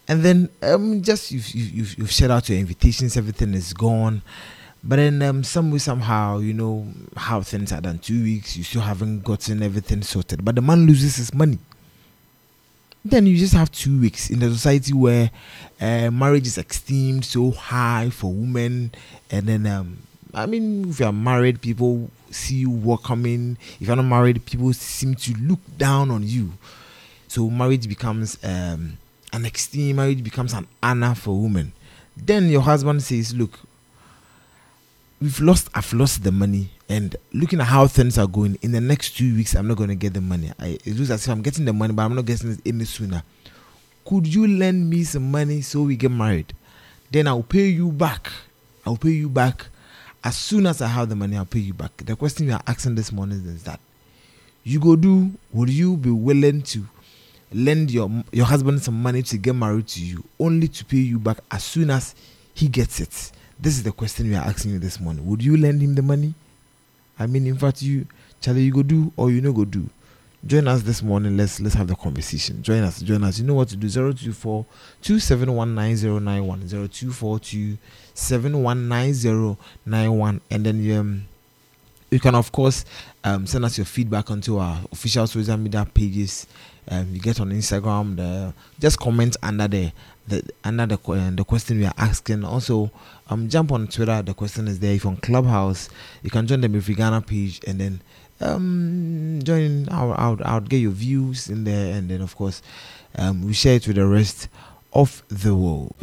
And then um, just you've, you've, you've shared out your invitations, everything is gone. But then um, some way, somehow, you know how things are done. Two weeks, you still haven't gotten everything sorted. But the man loses his money then you just have two weeks in a society where uh, marriage is esteemed so high for women and then um, i mean if you're married people see you welcoming. If you're not married people seem to look down on you. So marriage becomes um, an esteem marriage becomes an honor for women. Then your husband says look we've lost i've lost the money. And looking at how things are going in the next two weeks i'm not going to get the money. I, it looks as if i'm getting the money but i'm not getting it any sooner. Could you lend me some money so we get married? Then i'll pay you back. I'll pay you back as soon as i have the money i'll pay you back. The question we are asking this morning is that you go do would you be willing to lend your your husband some money to get married to you only to pay you back as soon as he gets it this is the question we are asking you this morning would you lend him the money I mean, in fact, you, Charlie, you go do or you no go do. Join us this morning. Let's let's have the conversation. Join us. Join us. You know what to do. 024 2719 024 2719 And then um, you can, of course, um, send us your feedback onto our official social media pages. Um, you get on Instagram. The just comment under the the under the uh, the question we are asking. Also, um, jump on Twitter. The question is there. If on Clubhouse, you can join the Mifri Ghana page and then um join. I'll, I'll I'll get your views in there, and then of course, um, we share it with the rest of the world.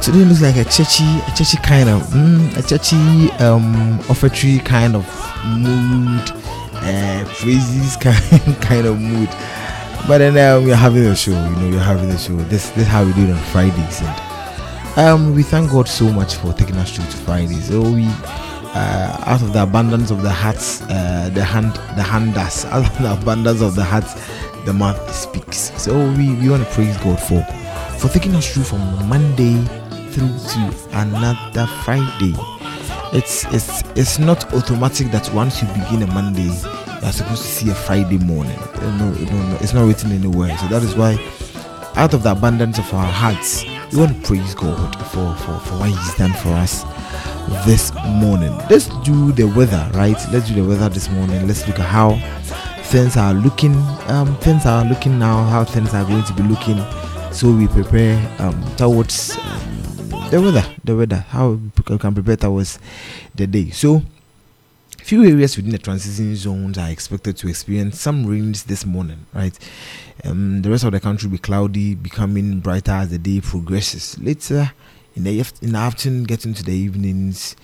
Today looks like a churchy, a churchy kind of, mm, a churchy, um, offertory kind of mood, uh, praises [LAUGHS] kind, kind of mood. But then um, we're having a show. You know, we're having a show. This, this is how we do it on Fridays, and um, we thank God so much for taking us through to Fridays. So we, uh, out of the abundance of the hearts, uh, the hand, the hand does. [LAUGHS] Out of the abundance of the hearts, the mouth speaks. So we, we want to praise God for for taking us through from Monday through to another Friday. It's it's it's not automatic that once you begin a Monday, you're supposed to see a Friday morning. No, no, no, it's not written anywhere. So that is why, out of the abundance of our hearts, we want to praise God for for, for what He's done for us this morning. Let's do the weather, right? Let's do the weather this morning. Let's look at how things are looking. Um, things are looking now. How things are going to be looking. So we prepare um, towards um, the weather. The weather. How we can prepare was the day. So few areas within the transition zones are expected to experience some rains this morning, right? Um, the rest of the country will be cloudy, becoming brighter as the day progresses. Later in the in the afternoon, getting to the evenings,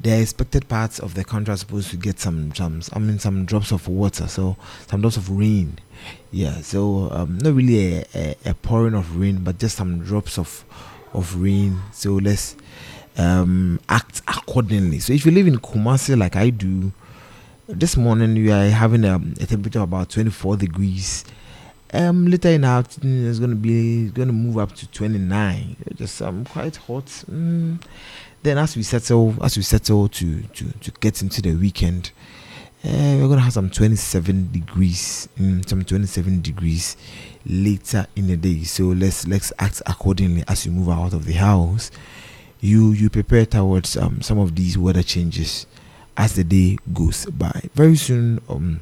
the expected parts of the country are supposed to get some some I mean some drops of water, so some drops of rain. Yeah, so um, not really a, a, a pouring of rain, but just some drops of of rain. So let's um, act accordingly. So if you live in Kumasi like I do, this morning we are having a, a temperature of about 24 degrees. Um, later in the afternoon it's gonna be it's gonna move up to 29. Just um quite hot. Mm. Then as we settle as we settle to to to get into the weekend, uh, we're gonna have some 27 degrees, mm, some 27 degrees later in the day. So let's let's act accordingly as you move out of the house. You you prepare towards um, some of these weather changes as the day goes by. Very soon, um,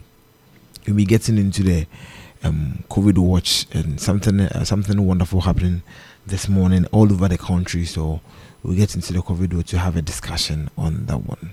we'll be getting into the um, COVID watch and something uh, something wonderful happening this morning all over the country. So we'll get into the COVID watch to have a discussion on that one.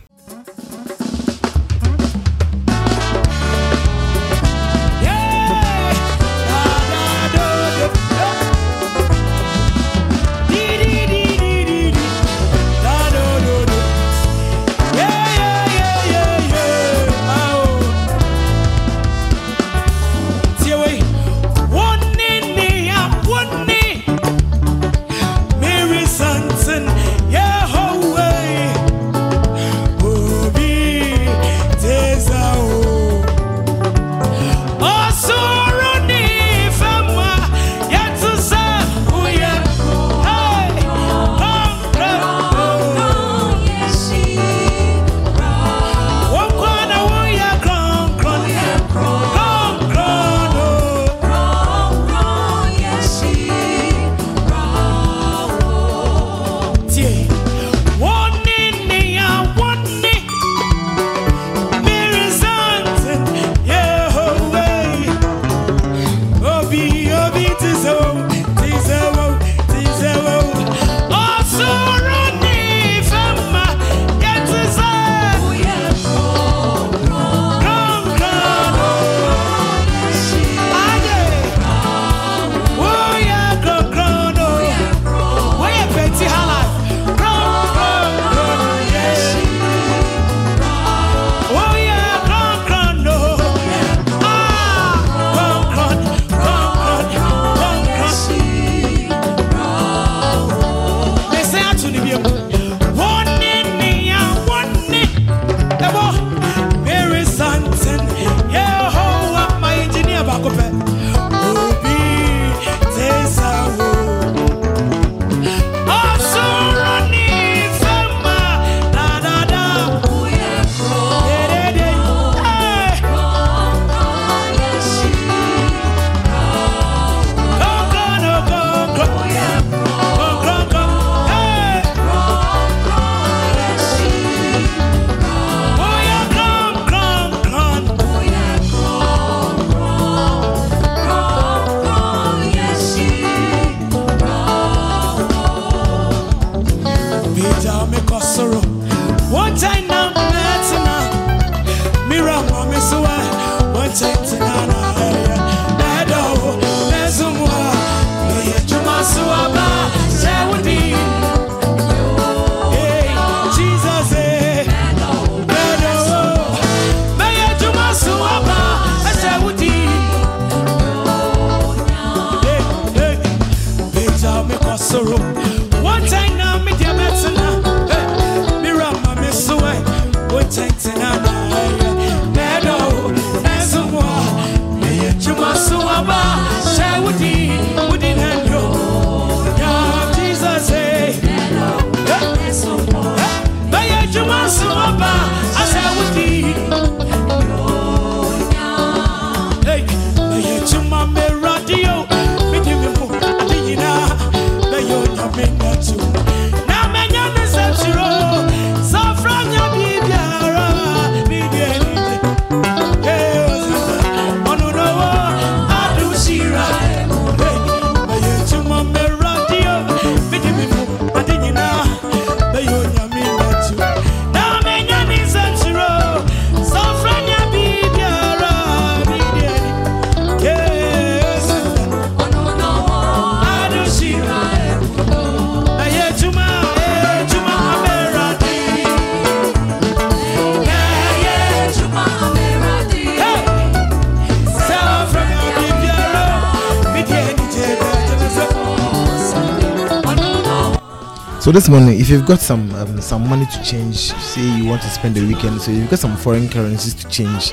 This morning, if you've got some um, some money to change, say you want to spend the weekend, so you've got some foreign currencies to change.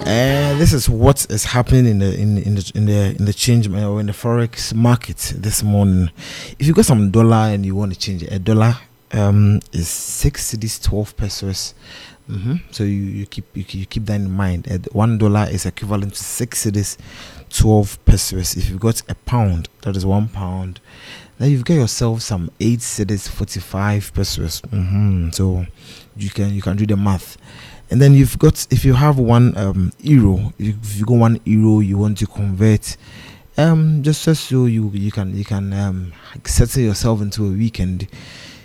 Uh, this is what is happening in the in, in the in the in the change uh, or in the forex market this morning. If you got some dollar and you want to change it, a dollar um, is six cedis, twelve pesos. hmm So you, you keep you, you keep that in mind. One dollar is equivalent to six cedis, twelve pesos. If you've got a pound, that is one pound. Then you've got yourself some eight cedis, forty-five pesos. hmm So you can you can do the math, and then you've got if you have one um, euro, if you go one euro, you want to convert. Um, just so you you can you can um settle yourself into a weekend.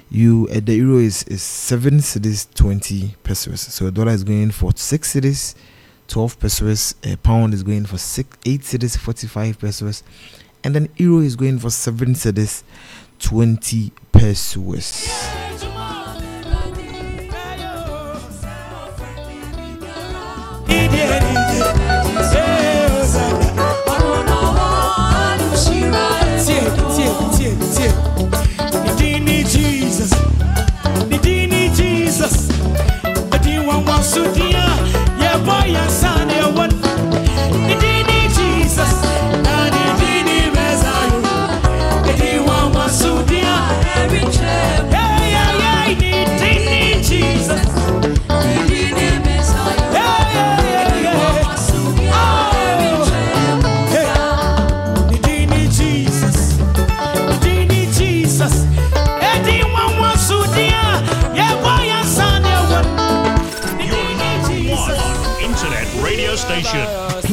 You uh, the euro is is seven cedis, twenty pesos. So a dollar is going for six cedis, twelve pesos. A pound is going for six eight cedis, forty-five pesos and then euro is going for seven cedis 20 pesos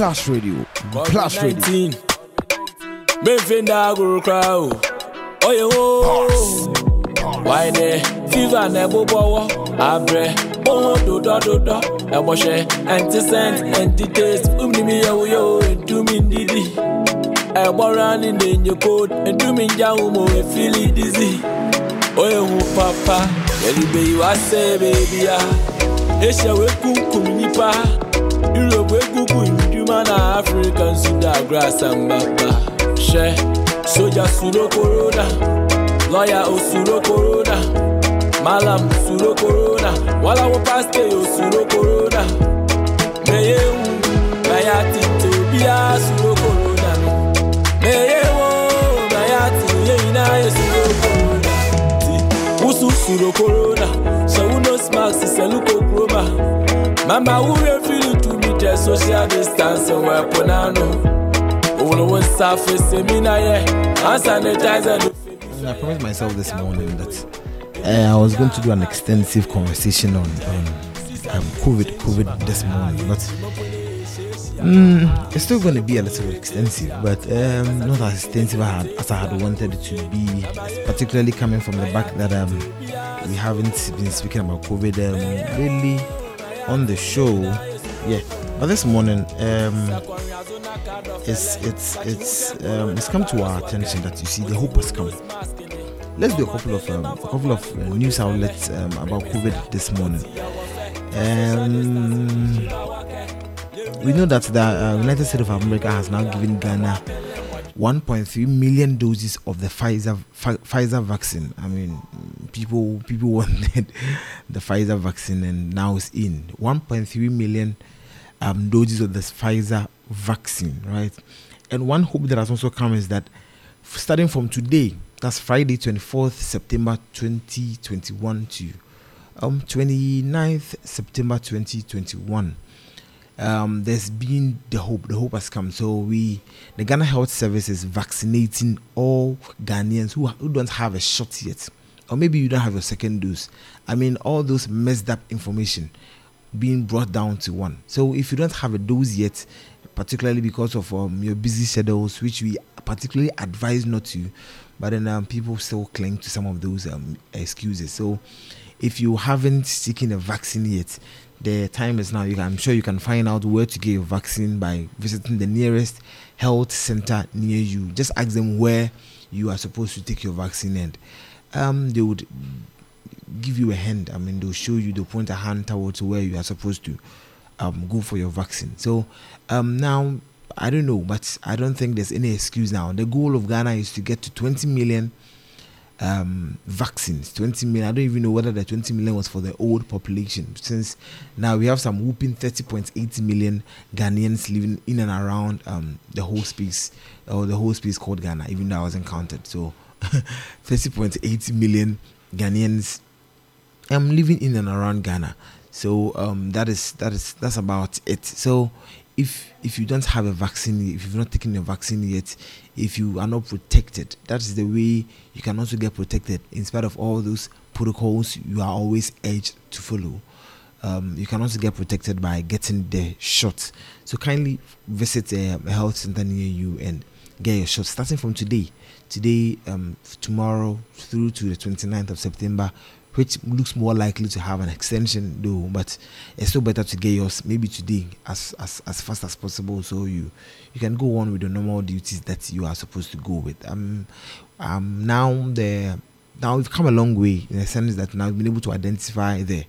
station. plus radio plus radio COVID-19. Memfinda agro crowd. Oh, yeah, oh. Why there? Fever never bow. Abre. Oh, do do do do. Eboshe. Anti-scent, anti-taste. Umni mi yo yo. Do me didi. Eboran in the your code. And do me jaumo. Feel it dizzy. Oh, yeah, oh, papa. Yelly baby, I say, baby, ah. Esha we kunkum nipa. Europe we kuku nduma na Sudan grass and baba. She soja suro corona. Lawyer osuro corona. Malam suro corona. Wala wo pastor yo suro corona. Meye wu na ya tinte bia suro corona. Meye wo na ya tinte ye ina ye suro corona. Ti wusu corona. So who knows max is a look chroma. Mama, who refuse social. All the surface. And I promised myself this morning that uh, I was going to do an extensive conversation on, um, COVID, COVID this morning, but mm, it's still going to be a little bit extensive, but um, not as extensive as I, had, wanted it to be, particularly coming from the back that um, we haven't been speaking about COVID um, really on the show. Yeah, but this morning, um, it's it's it's um, it's come to our attention that you see the hope has come. Let's do a couple of um, a couple of uh, news outlets um, about COVID this morning. Um, we know that the uh, United States of America has now given Ghana 1.3 million doses of the Pfizer Pfizer vaccine. I mean, people people [LAUGHS] wanted the Pfizer vaccine, and now it's in 1.3 million um, doses of the Pfizer vaccine, right? And one hope that has also come is that starting from today, that's Friday, 24th September 2021 to um 29th September 2021 um, there's been the hope. The hope has come. So we, the Ghana Health Service is vaccinating all Ghanaians who, who don't have a shot yet, or maybe you don't have your second dose. I mean, all those messed up information being brought down to one. So if you don't have a dose yet, particularly because of um, your busy schedules, which we particularly advise not to, but then um, people still cling to some of those um, excuses. So if you haven't taken a vaccine yet, the time is now. Can, I'm sure you can find out where to get your vaccine by visiting the nearest health center near you. Just ask them where you are supposed to take your vaccine, and um, they would give you a hand. I mean, they'll show you, they'll point a hand towards where you are supposed to um, go for your vaccine. So um, now, I don't know, but I don't think there's any excuse now. The goal of Ghana is to get to 20 million um, vaccines. 20 million. I don't even know whether the 20 million was for the old population, since now we have some whooping 30.8 million Ghanaians living in and around um, the whole space, or the whole space called Ghana, even though I wasn't counted. So [LAUGHS] 30.8 million Ghanaians um, living in and around Ghana. So um, that is that is that's about it. So if if you don't have a vaccine, if you've not taken your vaccine yet, if you are not protected, that is the way you can also get protected. In spite of all those protocols, you are always urged to follow. Um, you can also get protected by getting the shot. So kindly visit a, a, health center near you and get your shot starting from today. Today, um, tomorrow through to the 29th of September, which looks more likely to have an extension though but it's still better to get yours maybe today as, as as fast as possible so you you can go on with the normal duties that you are supposed to go with um um now the now we've come a long way in the sense that now we've been able to identify the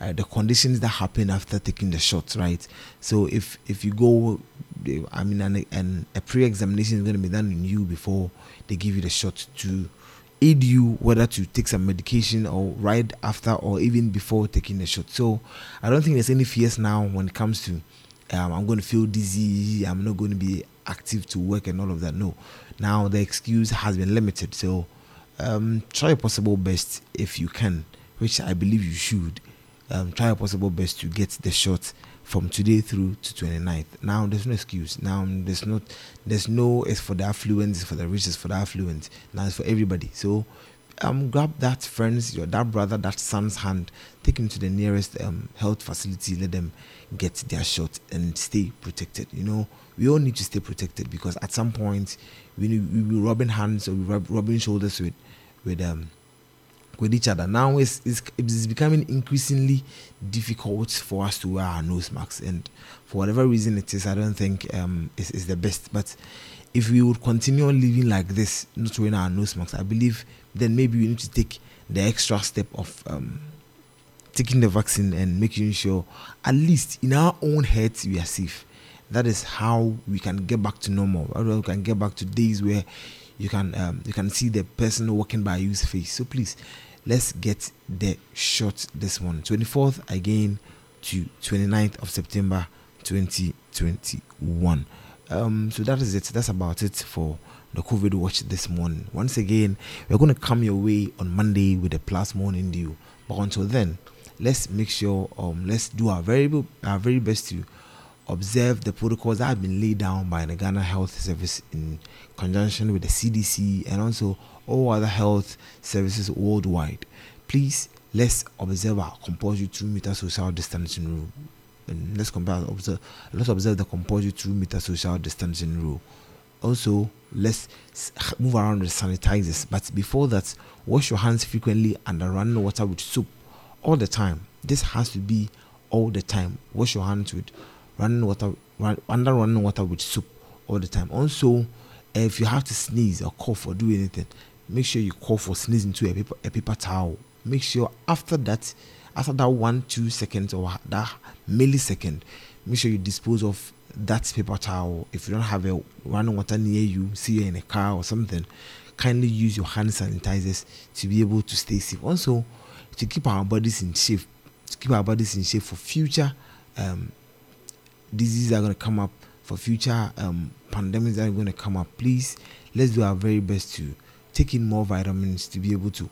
uh, the conditions that happen after taking the shot, right? So if if you go, I mean, an, an a pre-examination is going to be done in you before they give you the shot to aid you whether to take some medication or right after or even before taking the shot. So I don't think there's any fears now when it comes to um, I'm going to feel dizzy, I'm not going to be active to work and all of that. No, now the excuse has been limited. So um, try your possible best if you can, which I believe you should. Um, try your possible best to get the shot from today through to 29th. Now there's no excuse. Now there's not there's no it's for the affluent, it's for the rich, it's for the affluent. Now it's for everybody. So um grab that friend's your that brother, that son's hand, take him to the nearest um health facility, let them get their shot and stay protected. You know, we all need to stay protected because at some point we we be rubbing hands or we rub, rubbing shoulders with with um with each other. Now it's, it's, it's becoming increasingly difficult for us to wear our nose masks, and for whatever reason it is, I don't think um, it's, it's the best. But if we would continue living like this, not wearing our nose masks, I believe then maybe we need to take the extra step of um, taking the vaccine and making sure, at least in our own heads, we are safe. That is how we can get back to normal. We can get back to days where you can um, you can see the person walking by you's face. So please let's get the shot this morning. 24th again to 29th of september 2021 um so that is it. That's about it for the covid watch this morning. Once again we're going to come your way on monday with a plus morning deal. But until then let's make sure um let's do our very our very best to observe the protocols that have been laid down by the Ghana Health Service in conjunction with the CDC and also all other health services worldwide. Please let's observe our compulsory two meter social distancing rule. And let's compare observe let's observe the compulsory two meter social distancing rule. Also, let's move around with sanitizers. But before that, wash your hands frequently under running water with soap all the time. This has to be all the time. Wash your hands with running water, run, under running water with soap all the time. Also, if you have to sneeze or cough or do anything, make sure you cough or sneeze into a paper, a paper towel. Make sure after that, after that one two seconds or that millisecond, make sure you dispose of that paper towel. If you don't have a running water near you, see you in a car or something, kindly use your hand sanitizers to be able to stay safe. Also, to keep our bodies in shape, to keep our bodies in shape for future um, diseases are going to come up, for future um, pandemics that are going to come up. Please, let's do our very best to take in more vitamins to be able to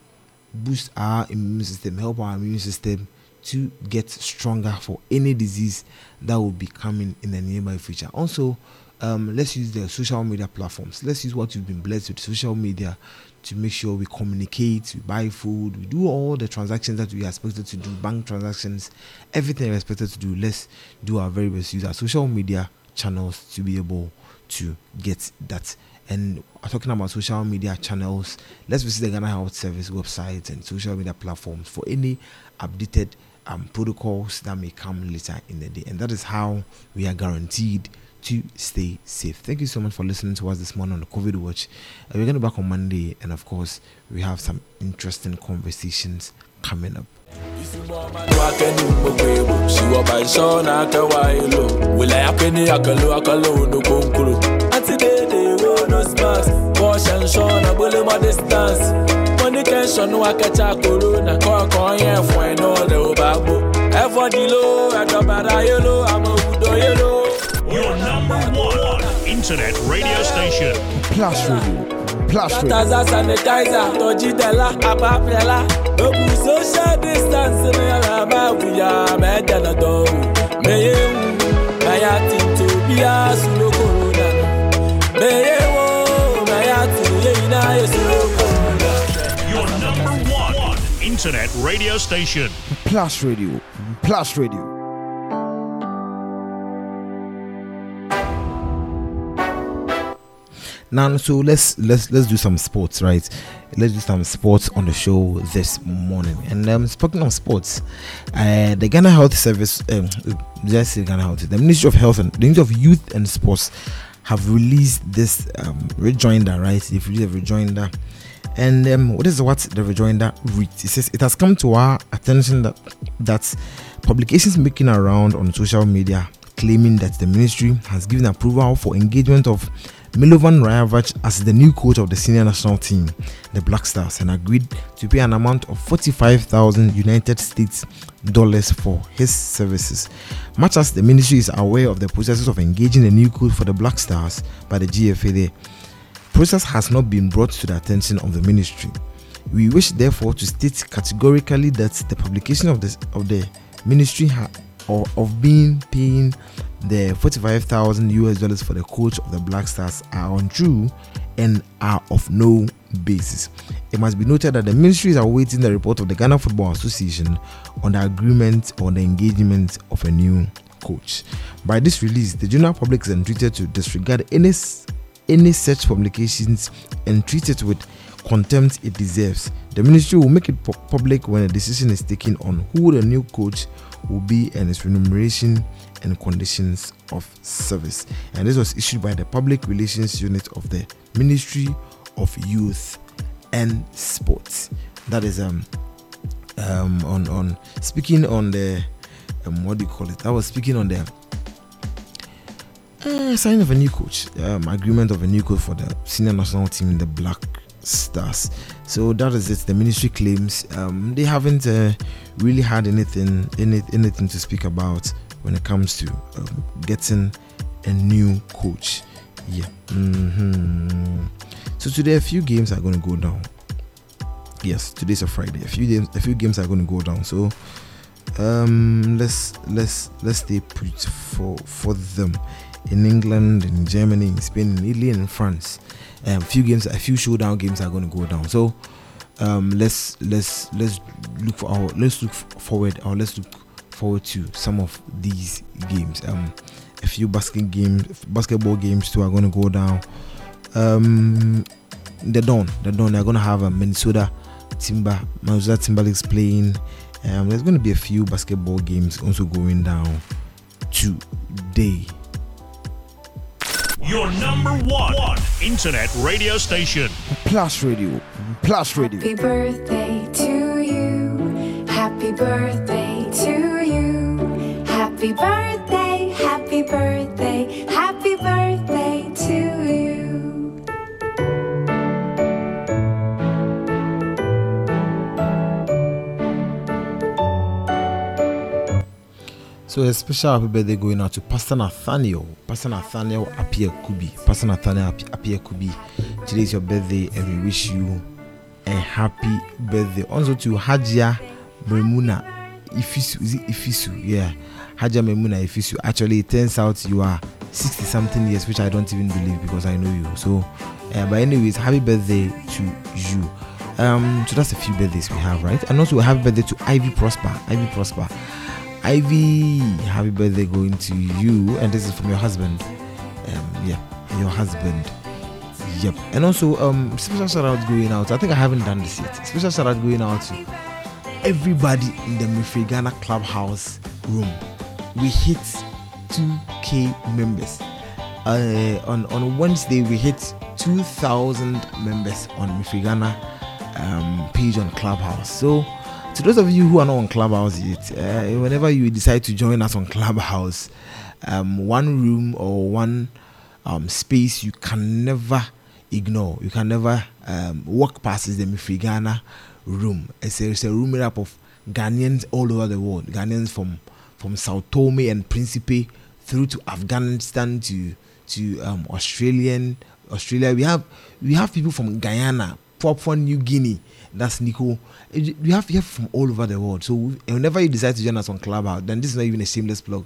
boost our immune system, help our immune system to get stronger for any disease that will be coming in the nearby future. Also, um, let's use the social media platforms. Let's use what you've been blessed with social media to make sure we communicate, we buy food, we do all the transactions that we are expected to do, bank transactions, everything we're expected to do. Let's do our very best, use our social media channels to be able to get that. And talking about social media channels, let's visit the Ghana Health Service website and social media platforms for any updated um, protocols that may come later in the day. And that is how we are guaranteed to stay safe. Thank you so much for listening to us this morning on the COVID Watch. Uh, we're going to be back on Monday, and of course, we have some interesting conversations coming up. Corona kọ̀ọ̀kan yẹn fún ẹ̀ náà lè ó bá gbó ẹ̀fọ́ di ló ẹ̀dọ̀bàdà yé ló àmọ́ òwúdọ̀ yé ló. Your number one internet radio station. Plus Radio. Plus Radio. Taza sanitizer tọ́jú dẹ́lá àpapẹ̀lá òkú social distance ní alábà wùyà mẹ́jẹ̀nà tó wù mẹ́yẹ wù mẹ́yà tí tóbi àsùnlò corona internet radio station. Plus Radio. Plus Radio. Now, so let's let's let's do some sports, right? Let's do some sports on the show this morning. And um, speaking of sports, uh, the Ghana Health Service, um, just Ghana Health, the Ministry of Health and the Ministry of Youth and Sports have released this um, rejoinder, right? They've released a rejoinder. And um, what is what the rejoinder reads? It says it has come to our attention that that publications making around on social media claiming that the ministry has given approval for engagement of Milovan Rajevac as the new coach of the senior national team, the Black Stars, and agreed to pay an amount of 45,000 United States dollars for his services. Much as the ministry is aware of the processes of engaging the new coach for the Black Stars by the GFA, process has not been brought to the attention of the ministry. We wish, therefore, to state categorically that the publication of the of the ministry ha- or of being paying the 45,000 US dollars for the coach of the Black Stars are untrue and are of no basis. It must be noted that the ministry is awaiting the report of the Ghana Football Association on the agreement or the engagement of a new coach. By this release, the general public is entreated to disregard any any such publications and treat it with contempt it deserves. The ministry will make it pu- public when a decision is taken on who the new coach will be and its remuneration and conditions of service. And this was issued by the Public Relations Unit of the Ministry of Youth and Sports. That is um um on on speaking on the um what do you call it? I was speaking on the uh, signing of a new coach, um, agreement of a new coach for the senior national team, the Black Stars. So that is it. The ministry claims um, they haven't uh, really had anything, any, anything to speak about when it comes to um, getting a new coach. Yeah. hmm So today, a few games are going to go down. Yes, today's a Friday. A few games, a few games are going to go down. So um let's let's let's stay put for for them in England, in Germany, in Spain, in Italy, and in France. Um, a few games, a few showdown games are going to go down. So um, let's let's let's look for our let's look forward or let's look forward to some of these games. Um, a few basket games, basketball games too are going to go down. Um, the Dawn, the Dawn, they're going to have a Minnesota Timber, Minnesota Timberlake's playing. Um, there's going to be a few basketball games also going down today. Your number one, one internet radio station. Plus Radio, Plus Radio. Happy birthday to you. Happy birthday to you. Happy birthday. Happy birthday, happy birthday to you. So a special happy birthday going out to Pastor Nathaniel, Pastor Nathaniel Appiah Kubi, Pastor Nathaniel Api- Appiah Kubi. Today is your birthday, and we wish you a happy birthday. Also to Hajia Memuna Ifisu, is it Ifisu? Yeah, Hajia Memuna Ifisu. Actually, it turns out you are 60 something years, which I don't even believe because I know you. So, uh, but anyways, happy birthday to you. Um, so that's a few birthdays we have, right? And also, happy birthday to Ivy Prosper, Ivy Prosper. Ivy, happy birthday going to you, and this is from your husband. Um, yeah, your husband. Yep. And also, um, special shout out going out. I think I haven't done this yet. Special shout out going out to everybody in the Mifri Ghana Clubhouse room. We hit 2k members. Uh, on on Wednesday we hit 2,000 members on Mifri Ghana um, page on Clubhouse. So to those of you who are not on Clubhouse yet, uh, whenever you decide to join us on Clubhouse, um, one room or one um, space you can never ignore. You can never um, walk past is the Mifri Ghana room. It's a, it's a room made up of Ghanaians all over the world. Ghanaians from from Sao Tome and Principe through to Afghanistan to to um, Australian Australia. We have we have people from Guyana, Papua New Guinea. That's Nico. We have we have from all over the world. So whenever you decide to join us on Clubhouse, then this is not even a shameless plug.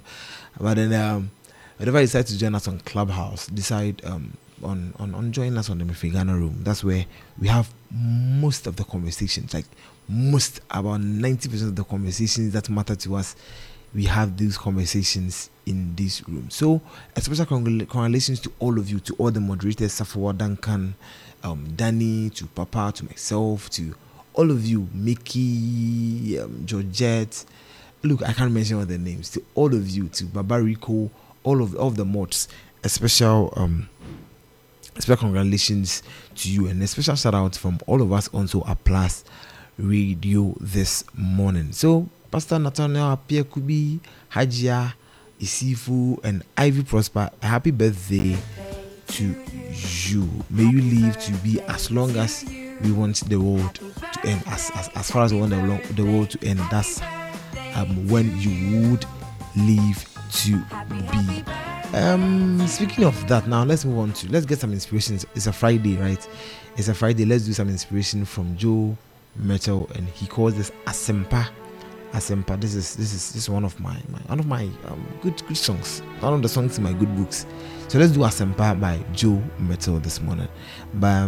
But then um, whenever you decide to join us on Clubhouse, decide um, on, on on joining us on the Mefigana room. That's where we have most of the conversations, like most about ninety percent of the conversations that matter to us. We have these conversations in this room. So, a special congratulations to all of you, to all the moderators, Safawa Duncan, um, Danny, to Papa, to myself, to all of you, Mickey, um, Georgette. Look, I can't mention all the names. To all of you, to Baba Rico, all of all of the mods. A special um, a special congratulations to you, and a special shout out from all of us also at Plus Radio this morning. So, Pastor Nathaniel Appiah Kubi, Hajia, Isifu, and Ivy Prosper, a happy birthday to you. May you live to be as long as we want the world to end, as, as, as far as we want the, the world to end. That's um, when you would live to be. Um, speaking of that, now let's move on to let's get some inspirations. It's- It's a Friday, right? It's a Friday. Let's do some inspiration from Joe Mettle, and he calls this Asempa. Asempa. This is this is this is one of my, my one of my um, good good songs. One of the songs in my good books. So let's do a Asempa by Joe Mettle this morning. By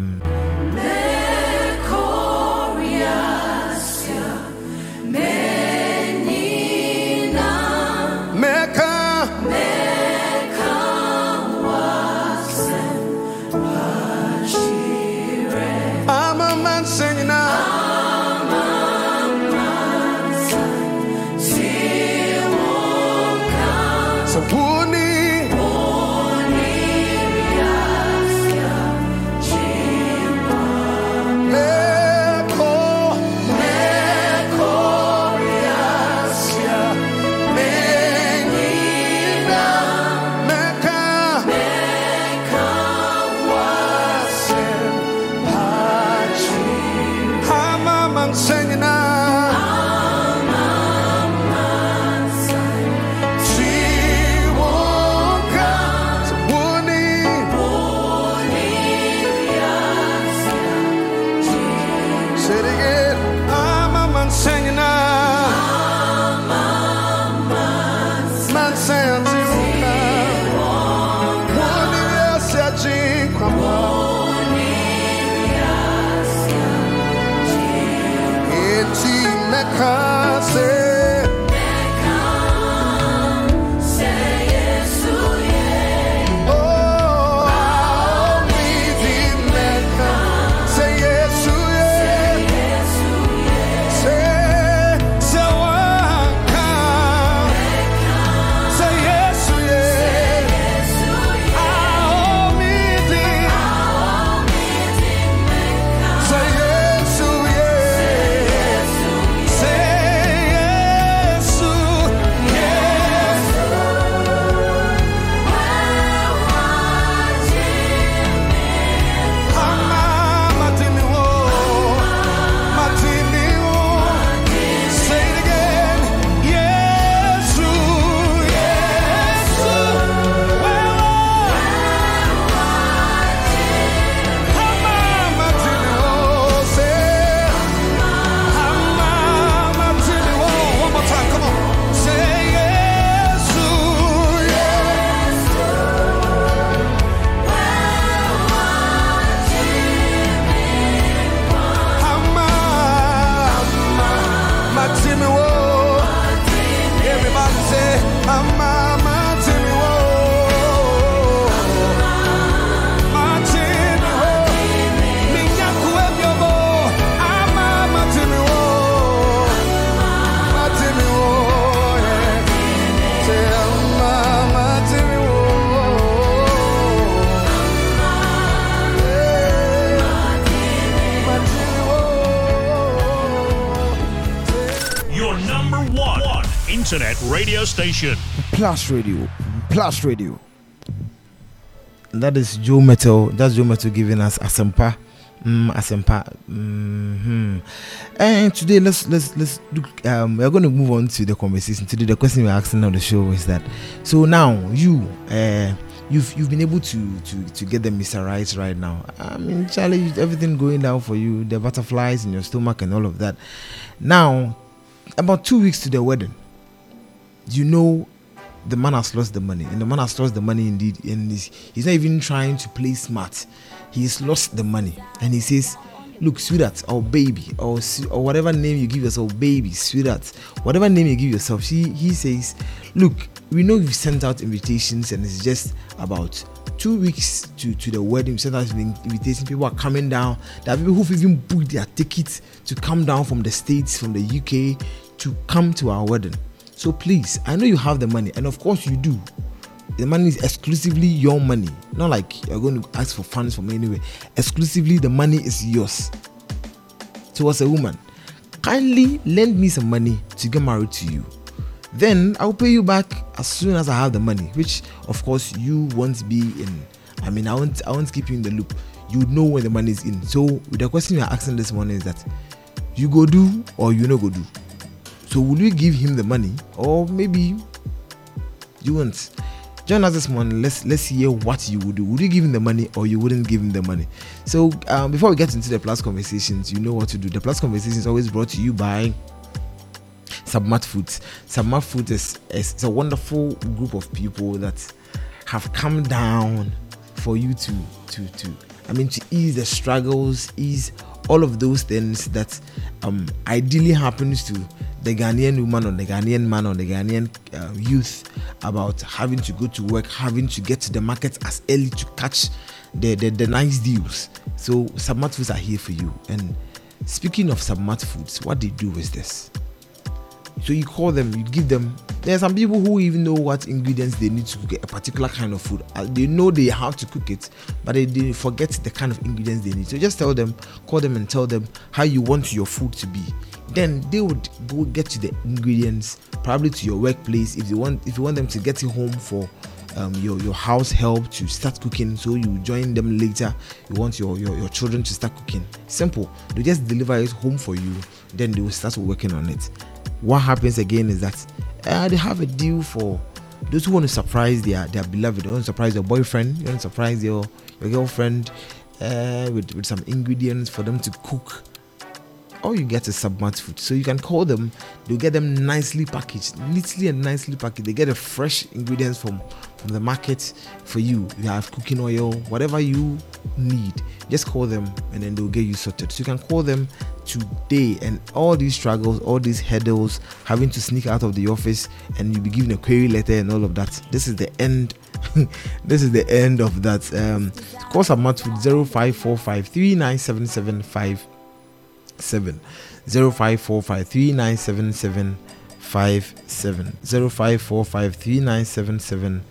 Plus Radio. Plus Radio. And that is Joe Mettle. That's Joe Mettle giving us Asempa. Mm, Asempa. hmm And today let's let's let's look um we're going to move on to the conversation. Today the question we're asking on the show is that so now you uh you've you've been able to to to get the Mr. Right right now. I mean Charlie everything going down for you, the butterflies in your stomach and all of that. Now about two weeks to the wedding, you know the man has lost the money, and the man has lost the money indeed. And he's, he's not even trying to play smart. He's lost the money, and he says, "Look, sweetheart, or baby, or or whatever name you give yourself, baby, sweetheart, whatever name you give yourself." She he says, "Look, we know you've sent out invitations, and it's just about." Two weeks to, to the wedding, We sent out invitations. People are coming down. There are people who've even booked their tickets to come down from the States, from the UK, to come to our wedding. So please, I know you have the money, and of course you do. The money is exclusively your money, not like you're going to ask for funds from anywhere. Exclusively, the money is yours. So, as a woman, kindly lend me some money to get married to you. Then I'll pay you back as soon as I have the money, which of course you won't be in. I mean, I won't I won't keep you in the loop. You know when the money is in. So the question you're asking this morning is that you go do or you no go do. So will you give him the money or maybe you won't? Join us this morning. Let's let's hear what you would do. Would you give him the money or you wouldn't give him the money? So um, before we get into the plus conversations, you know what to do. The plus conversations always brought to you by Submat Foods. Submat Foods is, is, is a wonderful group of people that have come down for you to to to I mean to ease the struggles, ease all of those things that um, ideally happens to the Ghanaian woman or the Ghanaian man or the Ghanaian uh, youth about having to go to work, having to get to the market as early to catch the, the, the nice deals. So Submat Foods are here for you. And speaking of Submat Foods, what they do is this. So you call them, you give them. There are some people who even know what ingredients they need to cook a particular kind of food. Uh, they know they have to cook it, but they, they forget the kind of ingredients they need. So just tell them, call them and tell them how you want your food to be. Then they would go get to the ingredients, probably to your workplace. If you want, if you want them to get it home for um, your your house help to start cooking so you join them later you want your, your your children to start cooking simple they just deliver it home for you then they will start working on it what happens again is that uh, they have a deal for those who want to surprise their their beloved, they want to surprise your boyfriend, you want to surprise your your girlfriend uh, with with some ingredients for them to cook. All you get is submat food, so you can call them. They'll get them nicely packaged, neatly and nicely packaged. They get the fresh ingredients from from the market for you. You have cooking oil, whatever you need. Just call them, and then they'll get you sorted. So you can call them today and all these struggles all these hurdles having to sneak out of the office and you'll be given a query letter and all of that this is the end [LAUGHS] this is the end of that um call submat food 0545397757 0545397757 0545397757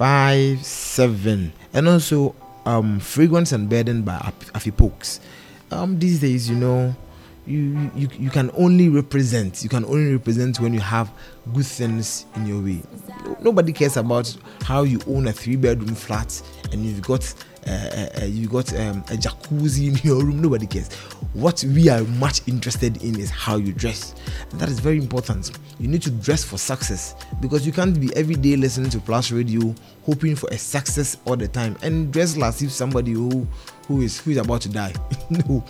and also um fragrance and bedding by Afipokes. Um these days you know you, you you can only represent you can only represent when you have good things in your way. Nobody cares about how you own a three bedroom flat and you've got uh, uh, you got um, a jacuzzi in [LAUGHS] your room. Nobody cares. What we are much interested in is how you dress. And that is very important. You need to dress for success because you can't be every day listening to plus radio hoping for a success all the time and dress as if somebody who who is who is about to die. [LAUGHS] No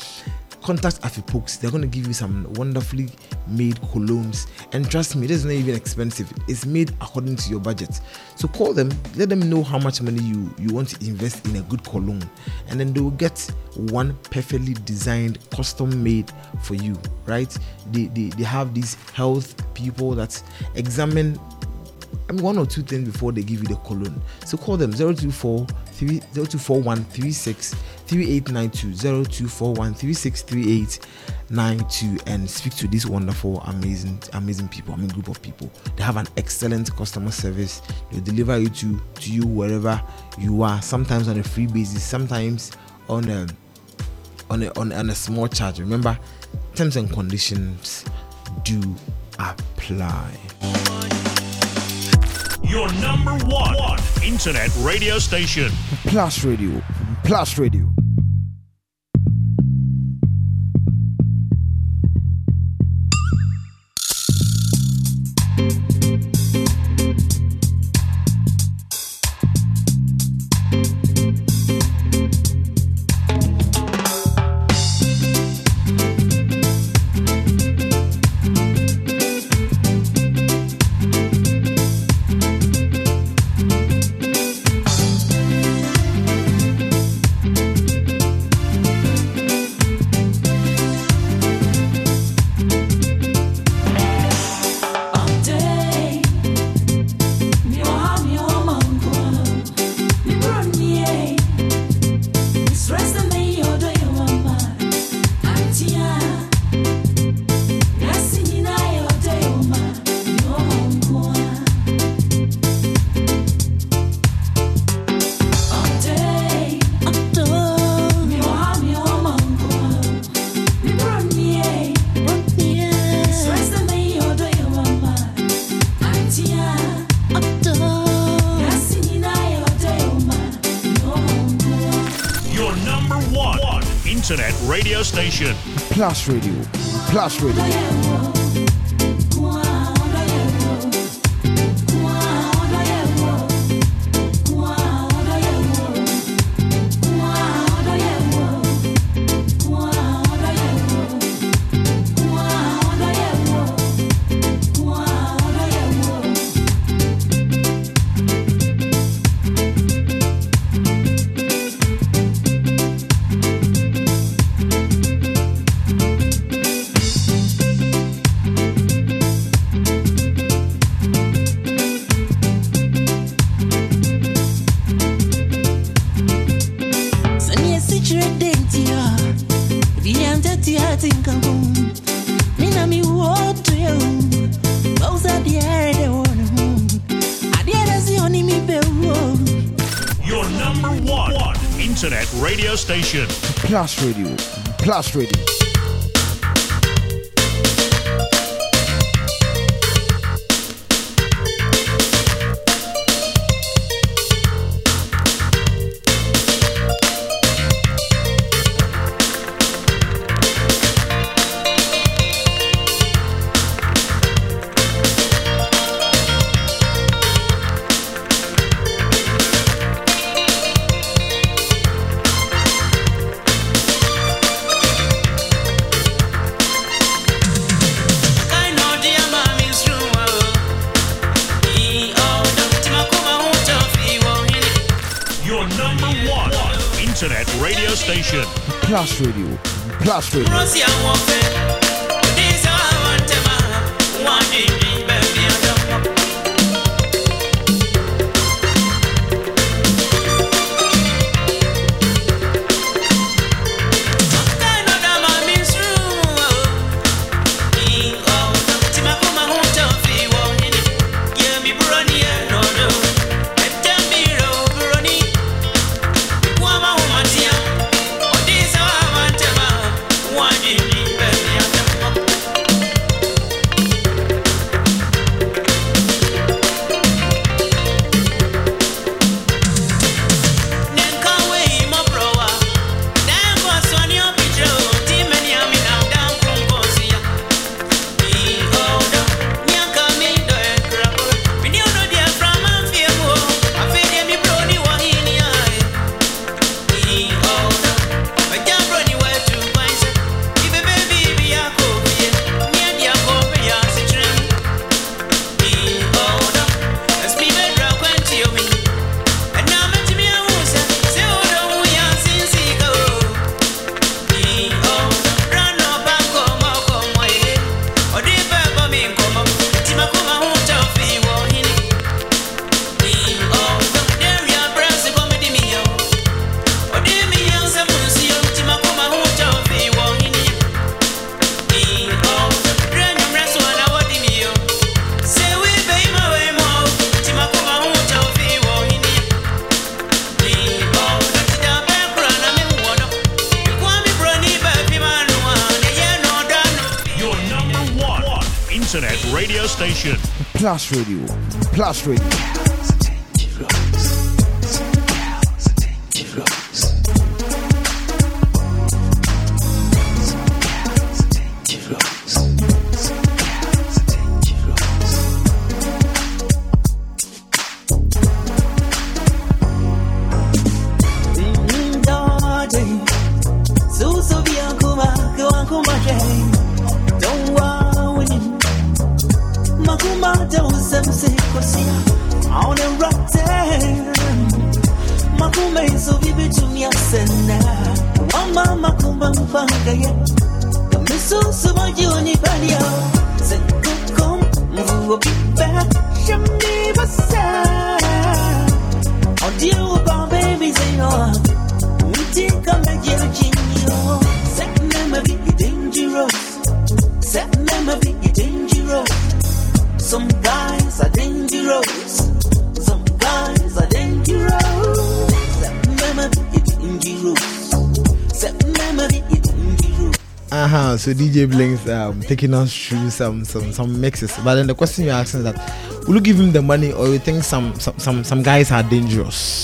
contact Afipokes. They're going to give you some wonderfully made colognes. And trust me, this is not even expensive. It's made according to your budget. So call them, let them know how much money you, you want to invest in a good cologne. And then they will get one perfectly designed, custom made for you, right? They, they, they have these health people that examine I mean, one or two things before they give you the cologne. So call them 024 0241 36 3892 0241 363892 and speak to these wonderful, amazing, amazing people. I mean, group of people. They have an excellent customer service. They deliver you to to you wherever you are. Sometimes on a free basis, sometimes on a on a on, on a small charge. Remember, terms and conditions do apply. Your number one internet radio station. Plus Radio. Plus Radio. Plus Radio. Plus Radio. Plus Radio. Plus Radio. Radio. Plus Radio. DJ Blinks um, taking us through some, some some mixes. But then the question you're asking is that, will you give him the money or you think some some some, some guys are dangerous?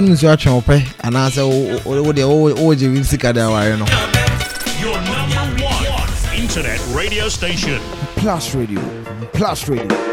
Nso bɛnom nsuo atwe wo pɛ anaasɛ wode wogye wi sika de aware no Your number one internet radio station. plus radio. Plus radio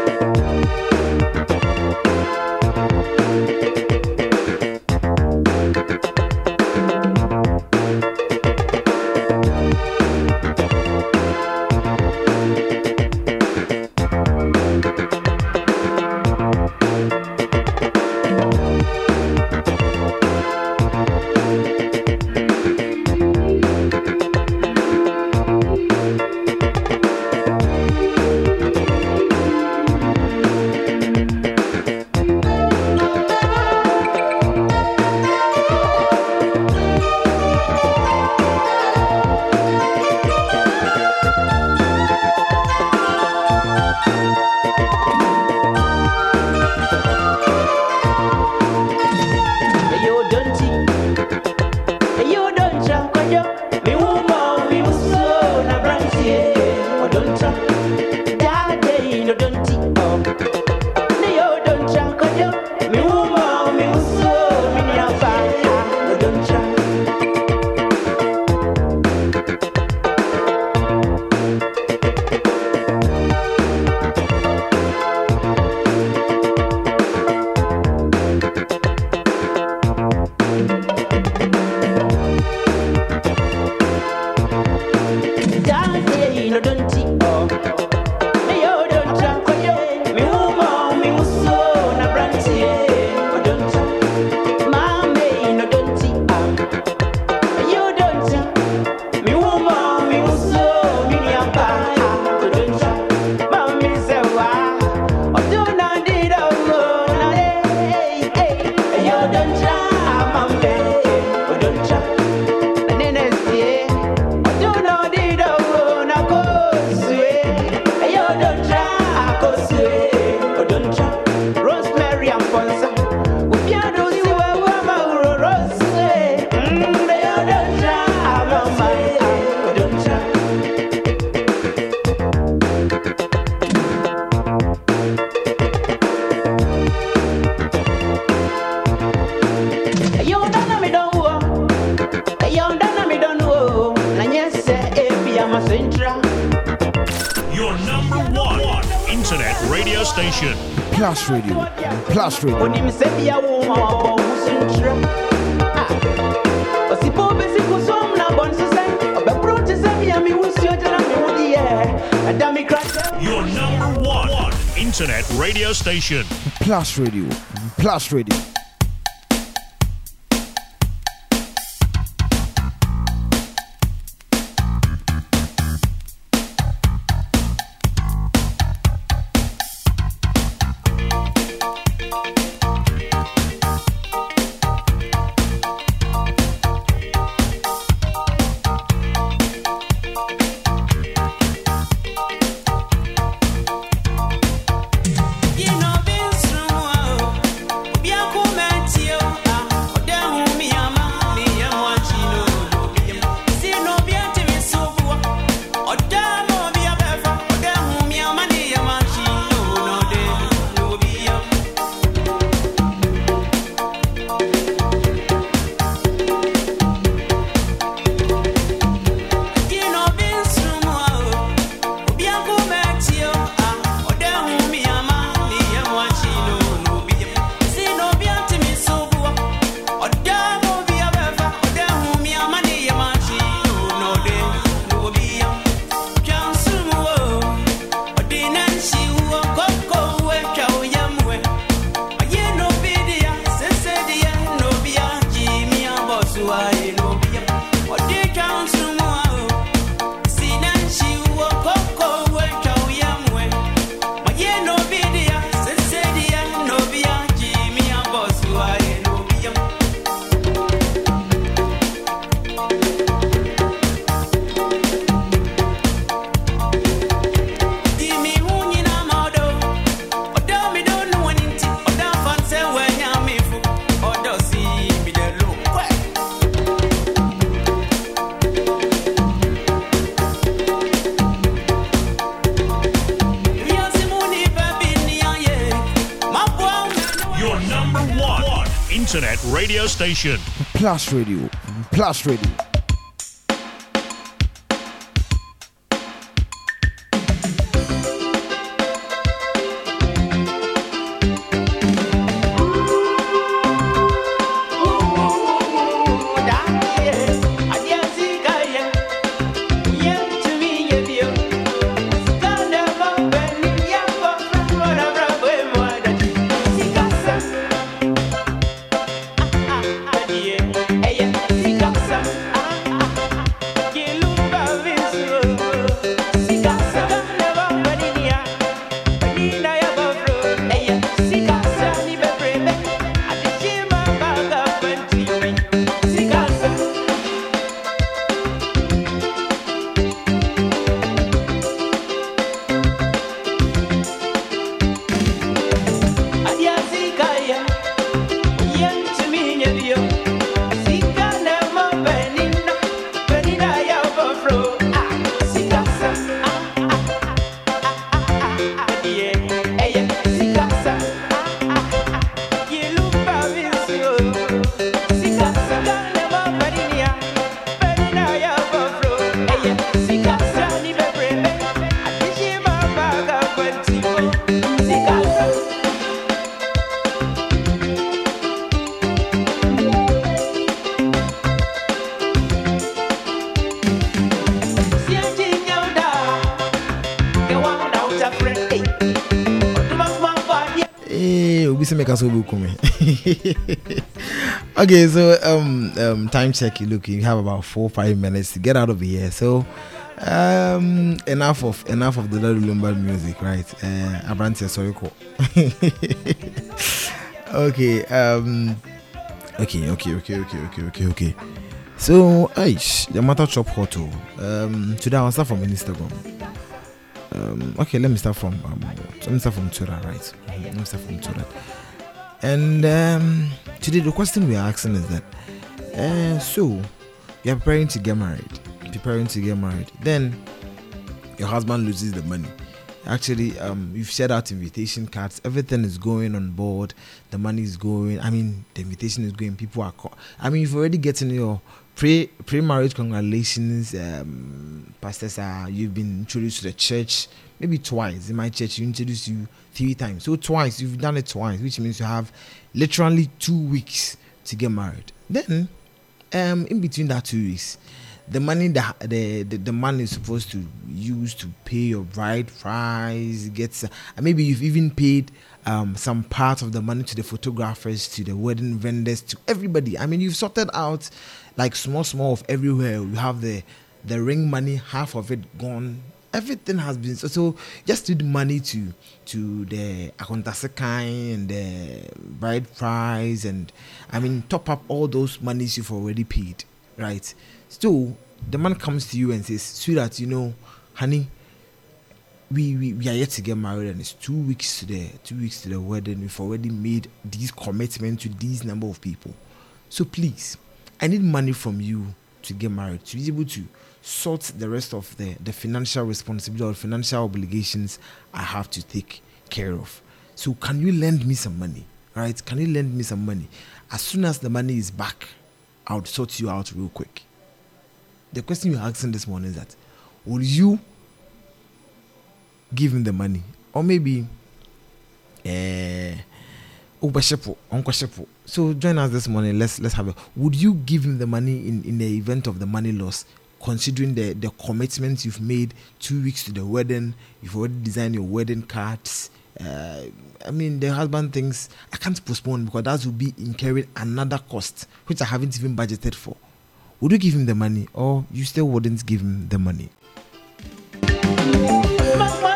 plus radio. Plus radio. Onim sɛ bia wo ma wabɔ wo so nkyerɛ ɔsipo bɛsi ko som na bɔ nso sɛ ɔbɛboro te sɛ bia me wosuo gyina me wo deɛ ɛda me kra sɛ Your number one internet radio station. plus radio. Plus radio Plus Radio. Plus Radio. Us go come. Okay, so um um time check. Look, you have about four five minutes to get out of here. So um enough of enough of the Daddy Lumba music, right? Uh, Abrantes sorry [LAUGHS] okay um okay okay okay okay okay okay okay. So Aish, the matter chop hot. oh. Um today I'll start from Instagram. Um, okay, let me start from um, let me start from Twitter, right? Mhm, Let me start from Twitter. And um, today the question we are asking is that, uh, so you're preparing to get married, preparing to get married, then your husband loses the money. Actually, um, you've shared out invitation cards. Everything is going on board. The money is going. I mean, the invitation is going. People are. Co- I mean, you've already getting your pre pre marriage congratulations. Um, pastors are. You've been introduced to the church maybe twice. In my church, you introduced you three times. So twice you've done it twice, which means you have literally two weeks to get married. Then, um, in between that two weeks, the money that the, the the man is supposed to use to pay your bride price gets maybe you've even paid um some part of the money to the photographers to the wedding vendors to everybody i mean you've sorted out like small small of everywhere you have the the ring money half of it gone everything has been so, so just need money to to the akontasekai and the bride price and i mean top up all those monies you've already paid right? So the man comes to you and says sweetheart you know honey we, we we are yet to get married and it's two weeks to the two weeks to the wedding. We've already made these commitments to these number of people. So please i need money from you to get married. To be able to sort the rest of the the financial responsibility or financial obligations i have to take care of so can you lend me some money right can you lend me some money as soon as the money is back i'll sort you out real quick the question you're asking this morning is that will you give him the money or maybe uh Shepo. So join us this morning. Let's let's have a. Would you give him the money in in the event of the money loss, considering the the commitments you've made two weeks to the wedding? You've already designed your wedding cards. Uh, I mean, the husband thinks I can't postpone because that will be incurring another cost which I haven't even budgeted for. Would you give him the money, or you still wouldn't give him the money? Your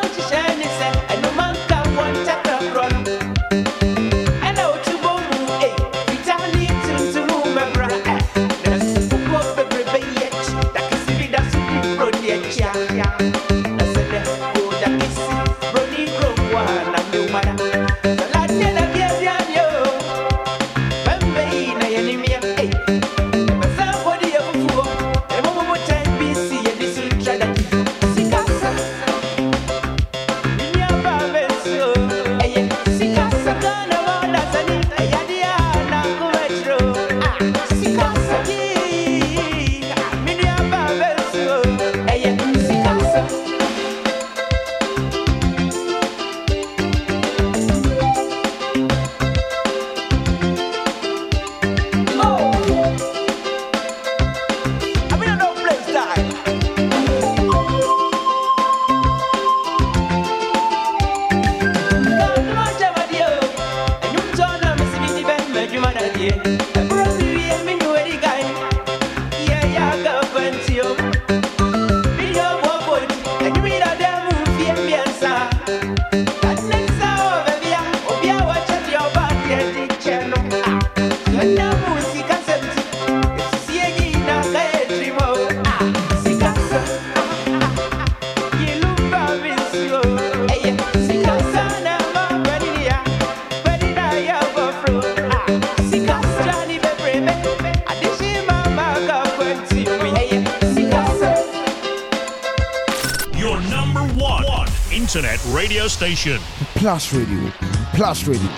station. Plus Radio. Plus Radio.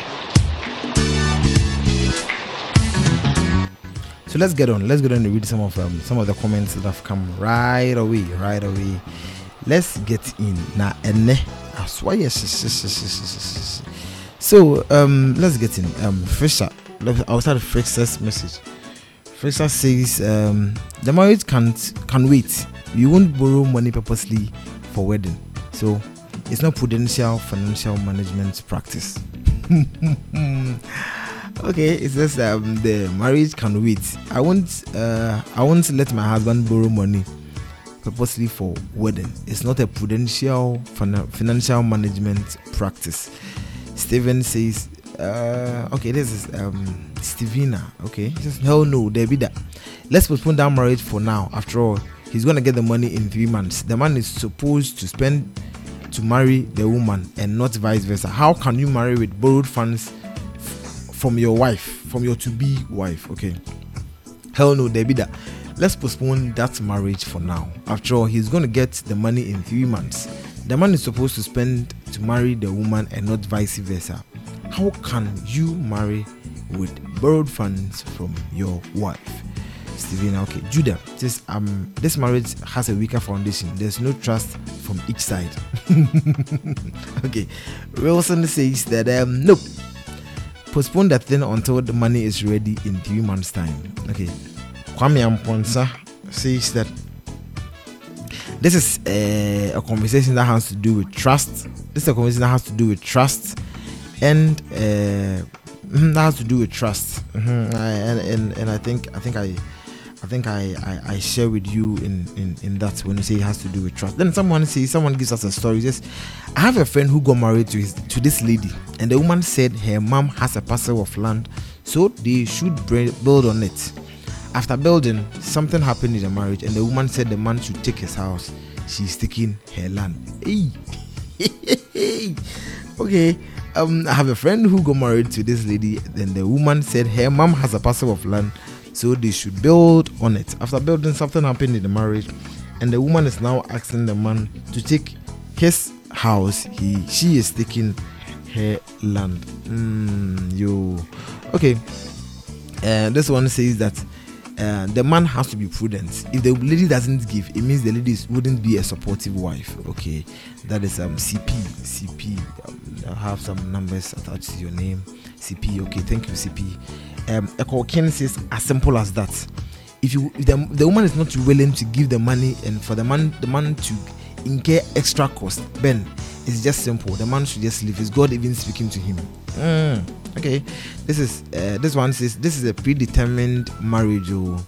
So let's get on. Let's get on and read some of um, some of the comments that have come right away. Right away. Let's get in now. So um, let's get in. Um, Fisher. I'll start Fisher's message. Fisher says um, the marriage can't can wait. You won't borrow money purposely for wedding. So it's not prudential financial management practice. [LAUGHS] okay, it says um, the marriage can wait. I won't uh, I won't let my husband borrow money purposely for wedding. It's not a prudential fin- financial management practice. Steven says, uh, okay, this is um, Stevina. Okay, he says, hell no, there be that. Let's postpone that marriage for now. After all, he's gonna get the money in three months. The man is supposed to spend to marry the woman and not vice versa. How can you marry with borrowed funds from your wife, from your to-be wife? Okay, hell no, be that. Let's postpone that marriage for now. After all, he's gonna get the money in three months. The man is supposed to spend to marry the woman and not vice versa. How can you marry with borrowed funds from your wife? Steven, okay. Judah says, um, this marriage has a weaker foundation. There's no trust from each side. [LAUGHS] okay. Wilson says that, um, nope. Postpone that thing until the money is ready in three months' time. Okay. Kwame Amponsa says that this is a, a conversation that has to do with trust. This is a conversation that has to do with trust and uh, [CLEARS THROAT] that has to do with trust. Mhm. I, and, and and I think I think I I think I, I, I share with you in, in, in that when you say it has to do with trust. Then someone says someone gives us a story. Says, I have a friend who got married to his to this lady, and the woman said her mom has a parcel of land, so they should build on it. After building, something happened in the marriage, and the woman said the man should take his house. She's taking her land. Hey. [LAUGHS] okay. Um, I have a friend who got married to this lady. Then the woman said her mom has a parcel of land, so they should build on it. After building, something happened in the marriage, and the woman is now asking the man to take his house. He she is taking her land. Mm, okay. Uh, this one says that uh, the man has to be prudent. If the lady doesn't give, it means the lady wouldn't be a supportive wife. Okay, that is um CP. CP. Um, I have some numbers attached to your name. CP. Okay, thank you, CP. Um, says as simple as that. If you if the, the woman is not willing to give the money and for the man the man to incur extra cost, Ben, it's just simple. The man should just leave. Is God even speaking to him? Mm, okay, this is uh, this one says this is a predetermined marriage. Oh,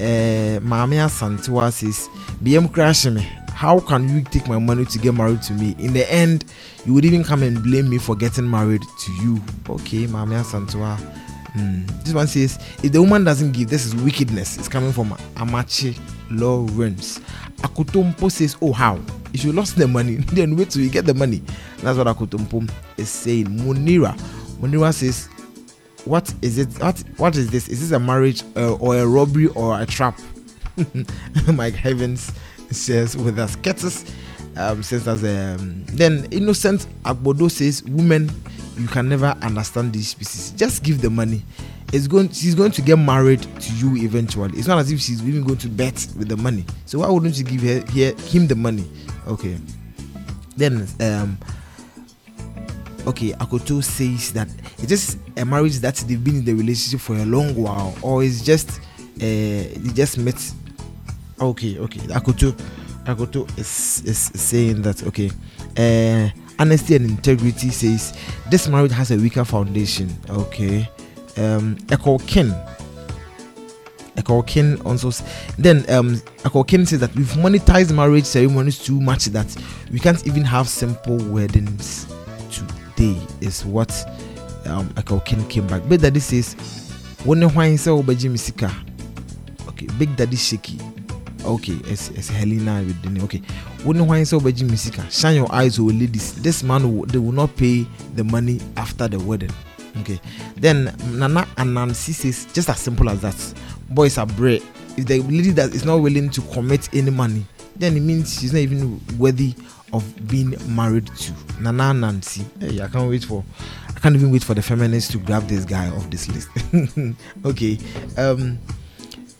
uh, Mamia Santua says, BM crash me. How can you take my money to get married to me? In the end, you would even come and blame me for getting married to you. Okay, Mamia Santua. Hmm. This one says, if the woman doesn't give, this is wickedness. It's coming from Amachi Lawrence. Akutompo says, oh how? If you lost the money, [LAUGHS] then wait till you get the money. That's what Akutompo is saying. Munira. Munira says, what is it? What what is this? Is this a marriage uh, or a robbery or a trap? [LAUGHS] Mike Heavens says with us. Ketis um, says as um, then innocent Agbodo says women you can never understand these species. Just give the money. It's going. She's going to get married to you eventually. It's not as if she's even going to bet with the money. So why wouldn't you give her, her him the money? Okay. Then um okay, Akoto says that it's just a marriage that they've been in the relationship for a long while, or it's just uh, they just met. Okay, okay. Akoto, Akoto is, is saying that okay. Uh, honesty and integrity says this marriage has a weaker foundation. Okay. Um, Echo Ken. Echo Ken also then um Echo Ken says that we've monetized marriage ceremonies too much that we can't even have simple weddings today is what um Echo Ken came back. Big Daddy says when wine say obeji misika. Okay, Big Daddy shaky. Okay, it's, Helena with the. Okay, when wine say obeji misika. Shine your eyes, oh ladies. This man will, they will not pay the money after the wedding. Okay, then Nana and Nancy says just as simple as that. Boys are brave. If the lady that is not willing to commit any money, then it means she's not even worthy of being married to. Nana Nancy. Hey, I can't wait for I can't even wait for the feminists to grab this guy off this list. [LAUGHS] okay. Um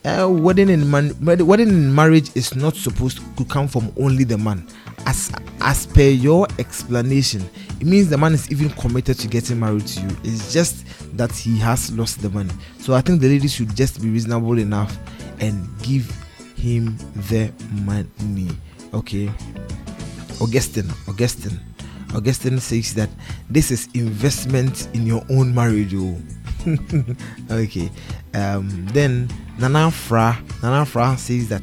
uh, wedding in man wedding in marriage is not supposed to come from only the man. As as per your explanation it means the man is even committed to getting married to you. It's just that he has lost the money. So i think the lady should just be reasonable enough and give him the money. Okay? Augustine augustine. Augustine says that this is investment in your own marriage oh [LAUGHS] okay um then nana fra nana fra says that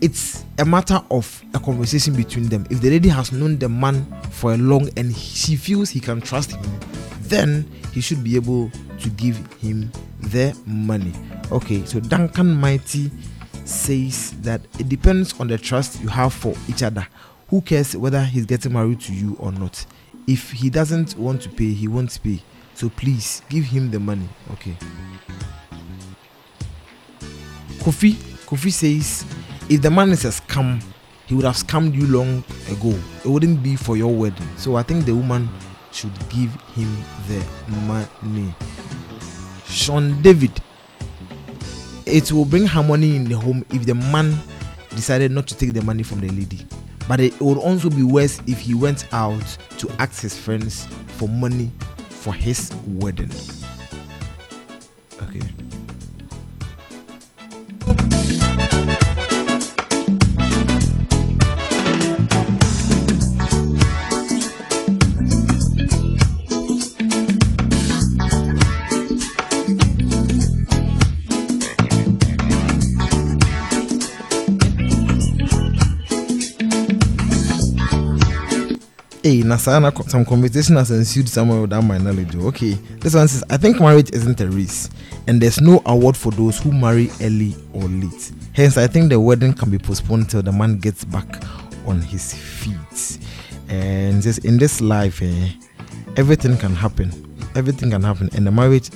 it's a matter of a conversation between them. If the lady has known the man for a long and she feels he can trust him then he should be able to give him the money. Okay so duncan mighty says that it depends on the trust you have for each other. Who cares whether he's getting married to you or not? If he doesn't want to pay he won't pay so please give him the money okay? Kofi kofi says if the man is a scam he would have scammed you long ago. It wouldn't be for your wedding. So i think the woman should give him the money. Sean david it will bring harmony in the home if the man decided not to take the money from the lady. But it would also be worse if he went out to ask his friends for money for his wedding. Okay Hey, Nasana, some conversation has ensued somewhere without my knowledge. oh. Okay, this one says, I think marriage isn't a race, and there's no award for those who marry early or late. Hence, I think the wedding can be postponed till the man gets back on his feet. And in this life, eh, everything can happen. Everything can happen, and the marriage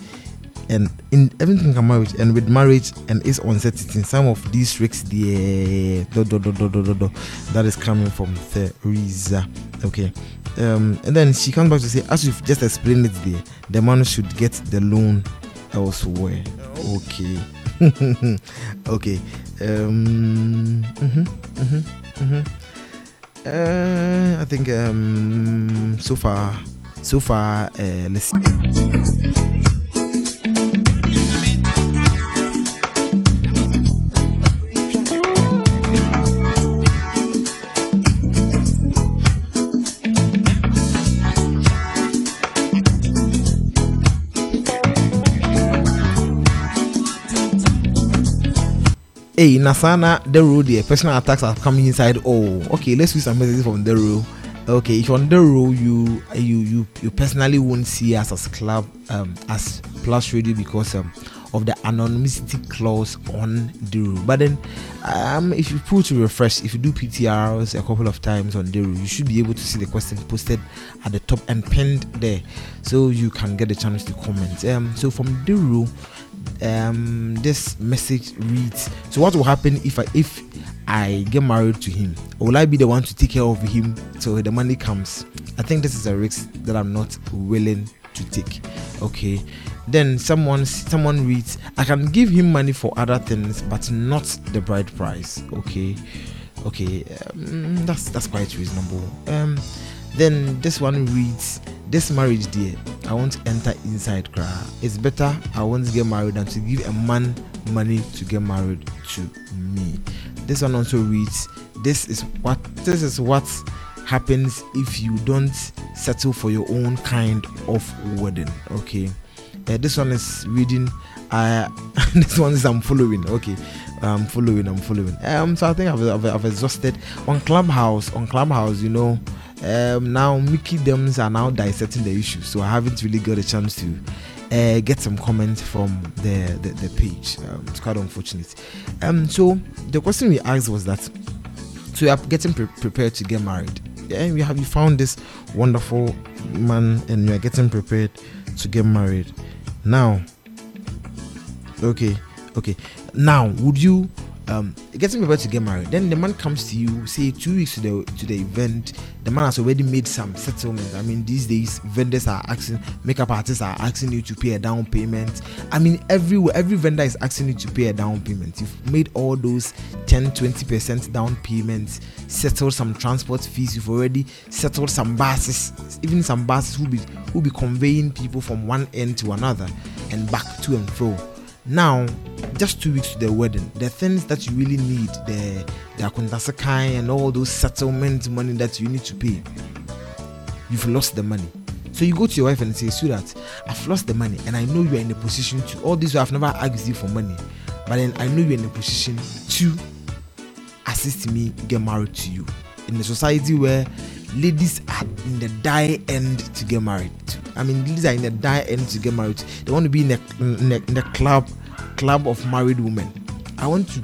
and in everything can marriage and with marriage and its uncertainty some of these risks the do, do, do, do, do, do, that is coming from Theresa okay? Um and then she comes back to say as you've just explained it there the man should get the loan elsewhere okay? [LAUGHS] Okay um mhm, mhm, mhm. Uh, I think um so far so far uh, let's see Hey, Nasana Dero, the personal attacks are coming inside. Oh, okay, let's read some messages from the Dero. Okay, if on Dero, you you you you personally won't see us as club um as plus radio because um of the anonymity clause on the Dero. But then um if you pull to refresh, if you do PTRs a couple of times on the Dero, you should be able to see the question posted at the top and pinned there, so you can get the chance to comment. Um, so from the Dero um this message reads so what will happen if i if i get married to him? Will i be the one to take care of him till the money comes? I think this is a risk that i'm not willing to take. Okay. Then someone someone reads i can give him money for other things but not the bride price. Okay. Okay. Um, that's that's quite reasonable. Um then this one reads this marriage dear i won't enter inside cry it's better i won't get married than to give a man money to get married to me. This one also reads this is what this is what happens if you don't settle for your own kind of wedding. Okay. Uh, this one is reading uh [LAUGHS] this one is i'm following. Okay. I'm following i'm following. Um so i think i've, I've, I've exhausted. On clubhouse on clubhouse you know um, now Mickey Dems are now dissecting the issue, so I haven't really got a chance to uh, get some comments from the the, the page. Um, it's quite unfortunate. Um, so the question we asked was that, so you are getting pre- prepared to get married. Yeah, you have you found this wonderful man and you are getting prepared to get married. Now, okay, okay. Now, would you um, getting people to get married. Then the man comes to you, say two weeks to the to the event. The man has already made some settlement. I mean, these days vendors are asking, makeup artists are asking you to pay a down payment. I mean, everywhere, every vendor is asking you to pay a down payment. You've made all those 10, 20 percent down payments, settled some transport fees. You've already settled some buses, even some buses who be who be conveying people from one end to another and back to and fro now just two weeks to the wedding the things that you really need the the akuntasekai and all those settlement money that you need to pay you've lost the money. So you go to your wife and say sweetheart i've lost the money and i know you are in a position to all this i've never asked you for money but then i know you're in a position to assist me get married to you. In a society where ladies are in the die end to get married. I mean, ladies are in the die end to get married. They want to be in the, in, a, in a club, club of married women. I want to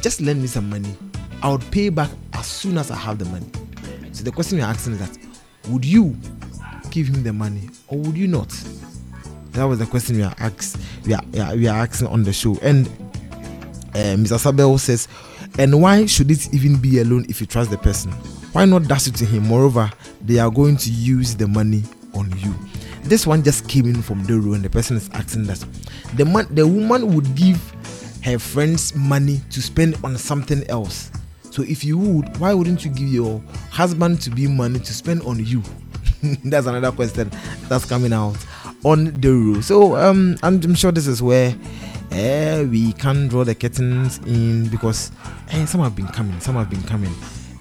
just lend me some money. I would pay back as soon as I have the money. So the question you're asking is that would you give him the money or would you not? That was the question we are asked. We are, we are, we are asking on the show. And uh, Mr. Sabel says, and why should it even be a loan if you trust the person? Why not dash it to him? Moreover, they are going to use the money on you. This one just came in from the room, and the person is asking that the man, the woman would give her friends money to spend on something else. So if you would, why wouldn't you give your husband to be money to spend on you? [LAUGHS] that's another question that's coming out on the rule. So um, I'm, sure this is where uh, we can draw the curtains in because uh, some have been coming, some have been coming.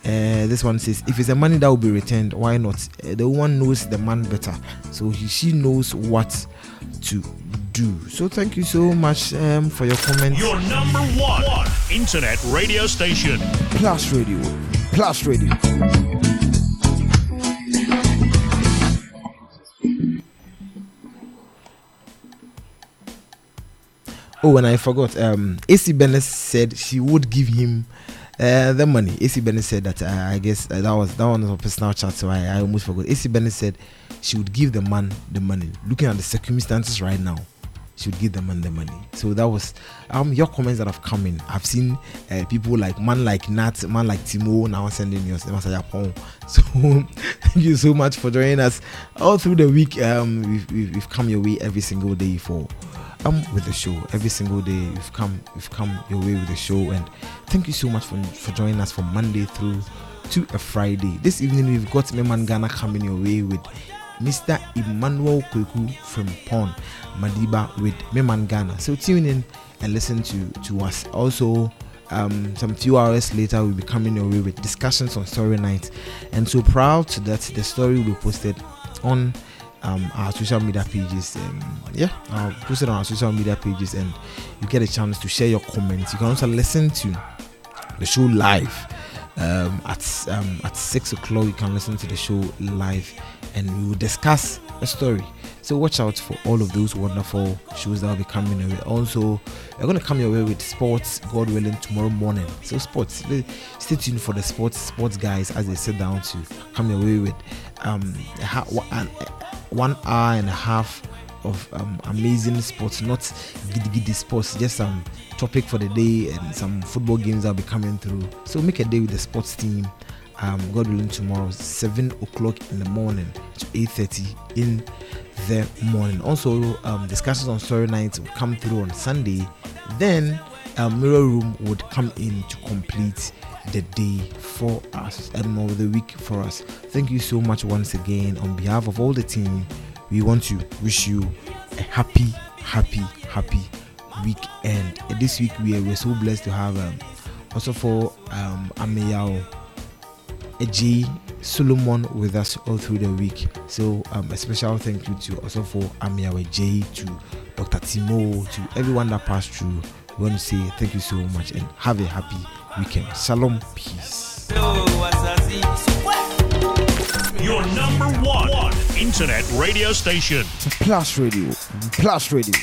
Uh, this one says, if it's the money that will be returned, why not? Uh, the woman knows the man better, so he, she knows what to do. So thank you so much um, for your comments. Your number one, one internet radio station. Plus Radio. Plus Radio. Oh, and I forgot. Um, AC Bennett said she would give him uh, the money. AC Bennett said that. Uh, I guess uh, that was that one was a personal chat, so I, I almost forgot. AC Bennett said she would give the man the money. Looking at the circumstances right now, she would give the man the money. So that was um your comments that have come in. I've seen uh, people like man like Nat, man like Timo now sending yours. [LAUGHS] So thank you so much for joining us all through the week. Um, we've, we've, we've come your way every single day for um with the show. Every single day you've come you've come your way with the show. And thank you so much for, for joining us from monday through to a friday. This evening we've got Meman Ghana coming your way with mr emmanuel kweku from pon madiba with Meman Ghana so tune in and listen to to us. Also um, some few hours later we'll be coming your way with discussions on story night. And so proud that the story will be posted on um, our social media pages. Um, yeah, I'll post it on our social media pages, and you get a chance to share your comments. You can also listen to the show live um, at um, at six o'clock. You can listen to the show live, and we will discuss a story. So watch out for all of those wonderful shows that will be coming your way. Also, we're going to come your way with sports, God willing, tomorrow morning. So sports, stay tuned for the sports sports guys as they sit down to come your way with um, one hour and a half of um, amazing sports, not giddy giddy sports, just some topic for the day and some football games that'll be coming through. So make a day with the sports team. Um, God willing, tomorrow, seven o'clock in the morning to eight thirty in the morning. Also, um, discussions on story nights will come through on Sunday. Then, um, Mirror Room would come in to complete the day for us and more the week for us. Thank you so much once again on behalf of all the team. We want to wish you a happy, happy, happy weekend. This week we are we're so blessed to have um, also for um, Ameyao Eji Solomon with us all through the week. So um, a special thank you to also for Ameyao J to Dr. Timo to everyone that passed through. We want to say thank you so much and have a happy weekend. Shalom, peace. Your number one, one internet radio station. Plus Radio. Plus Radio.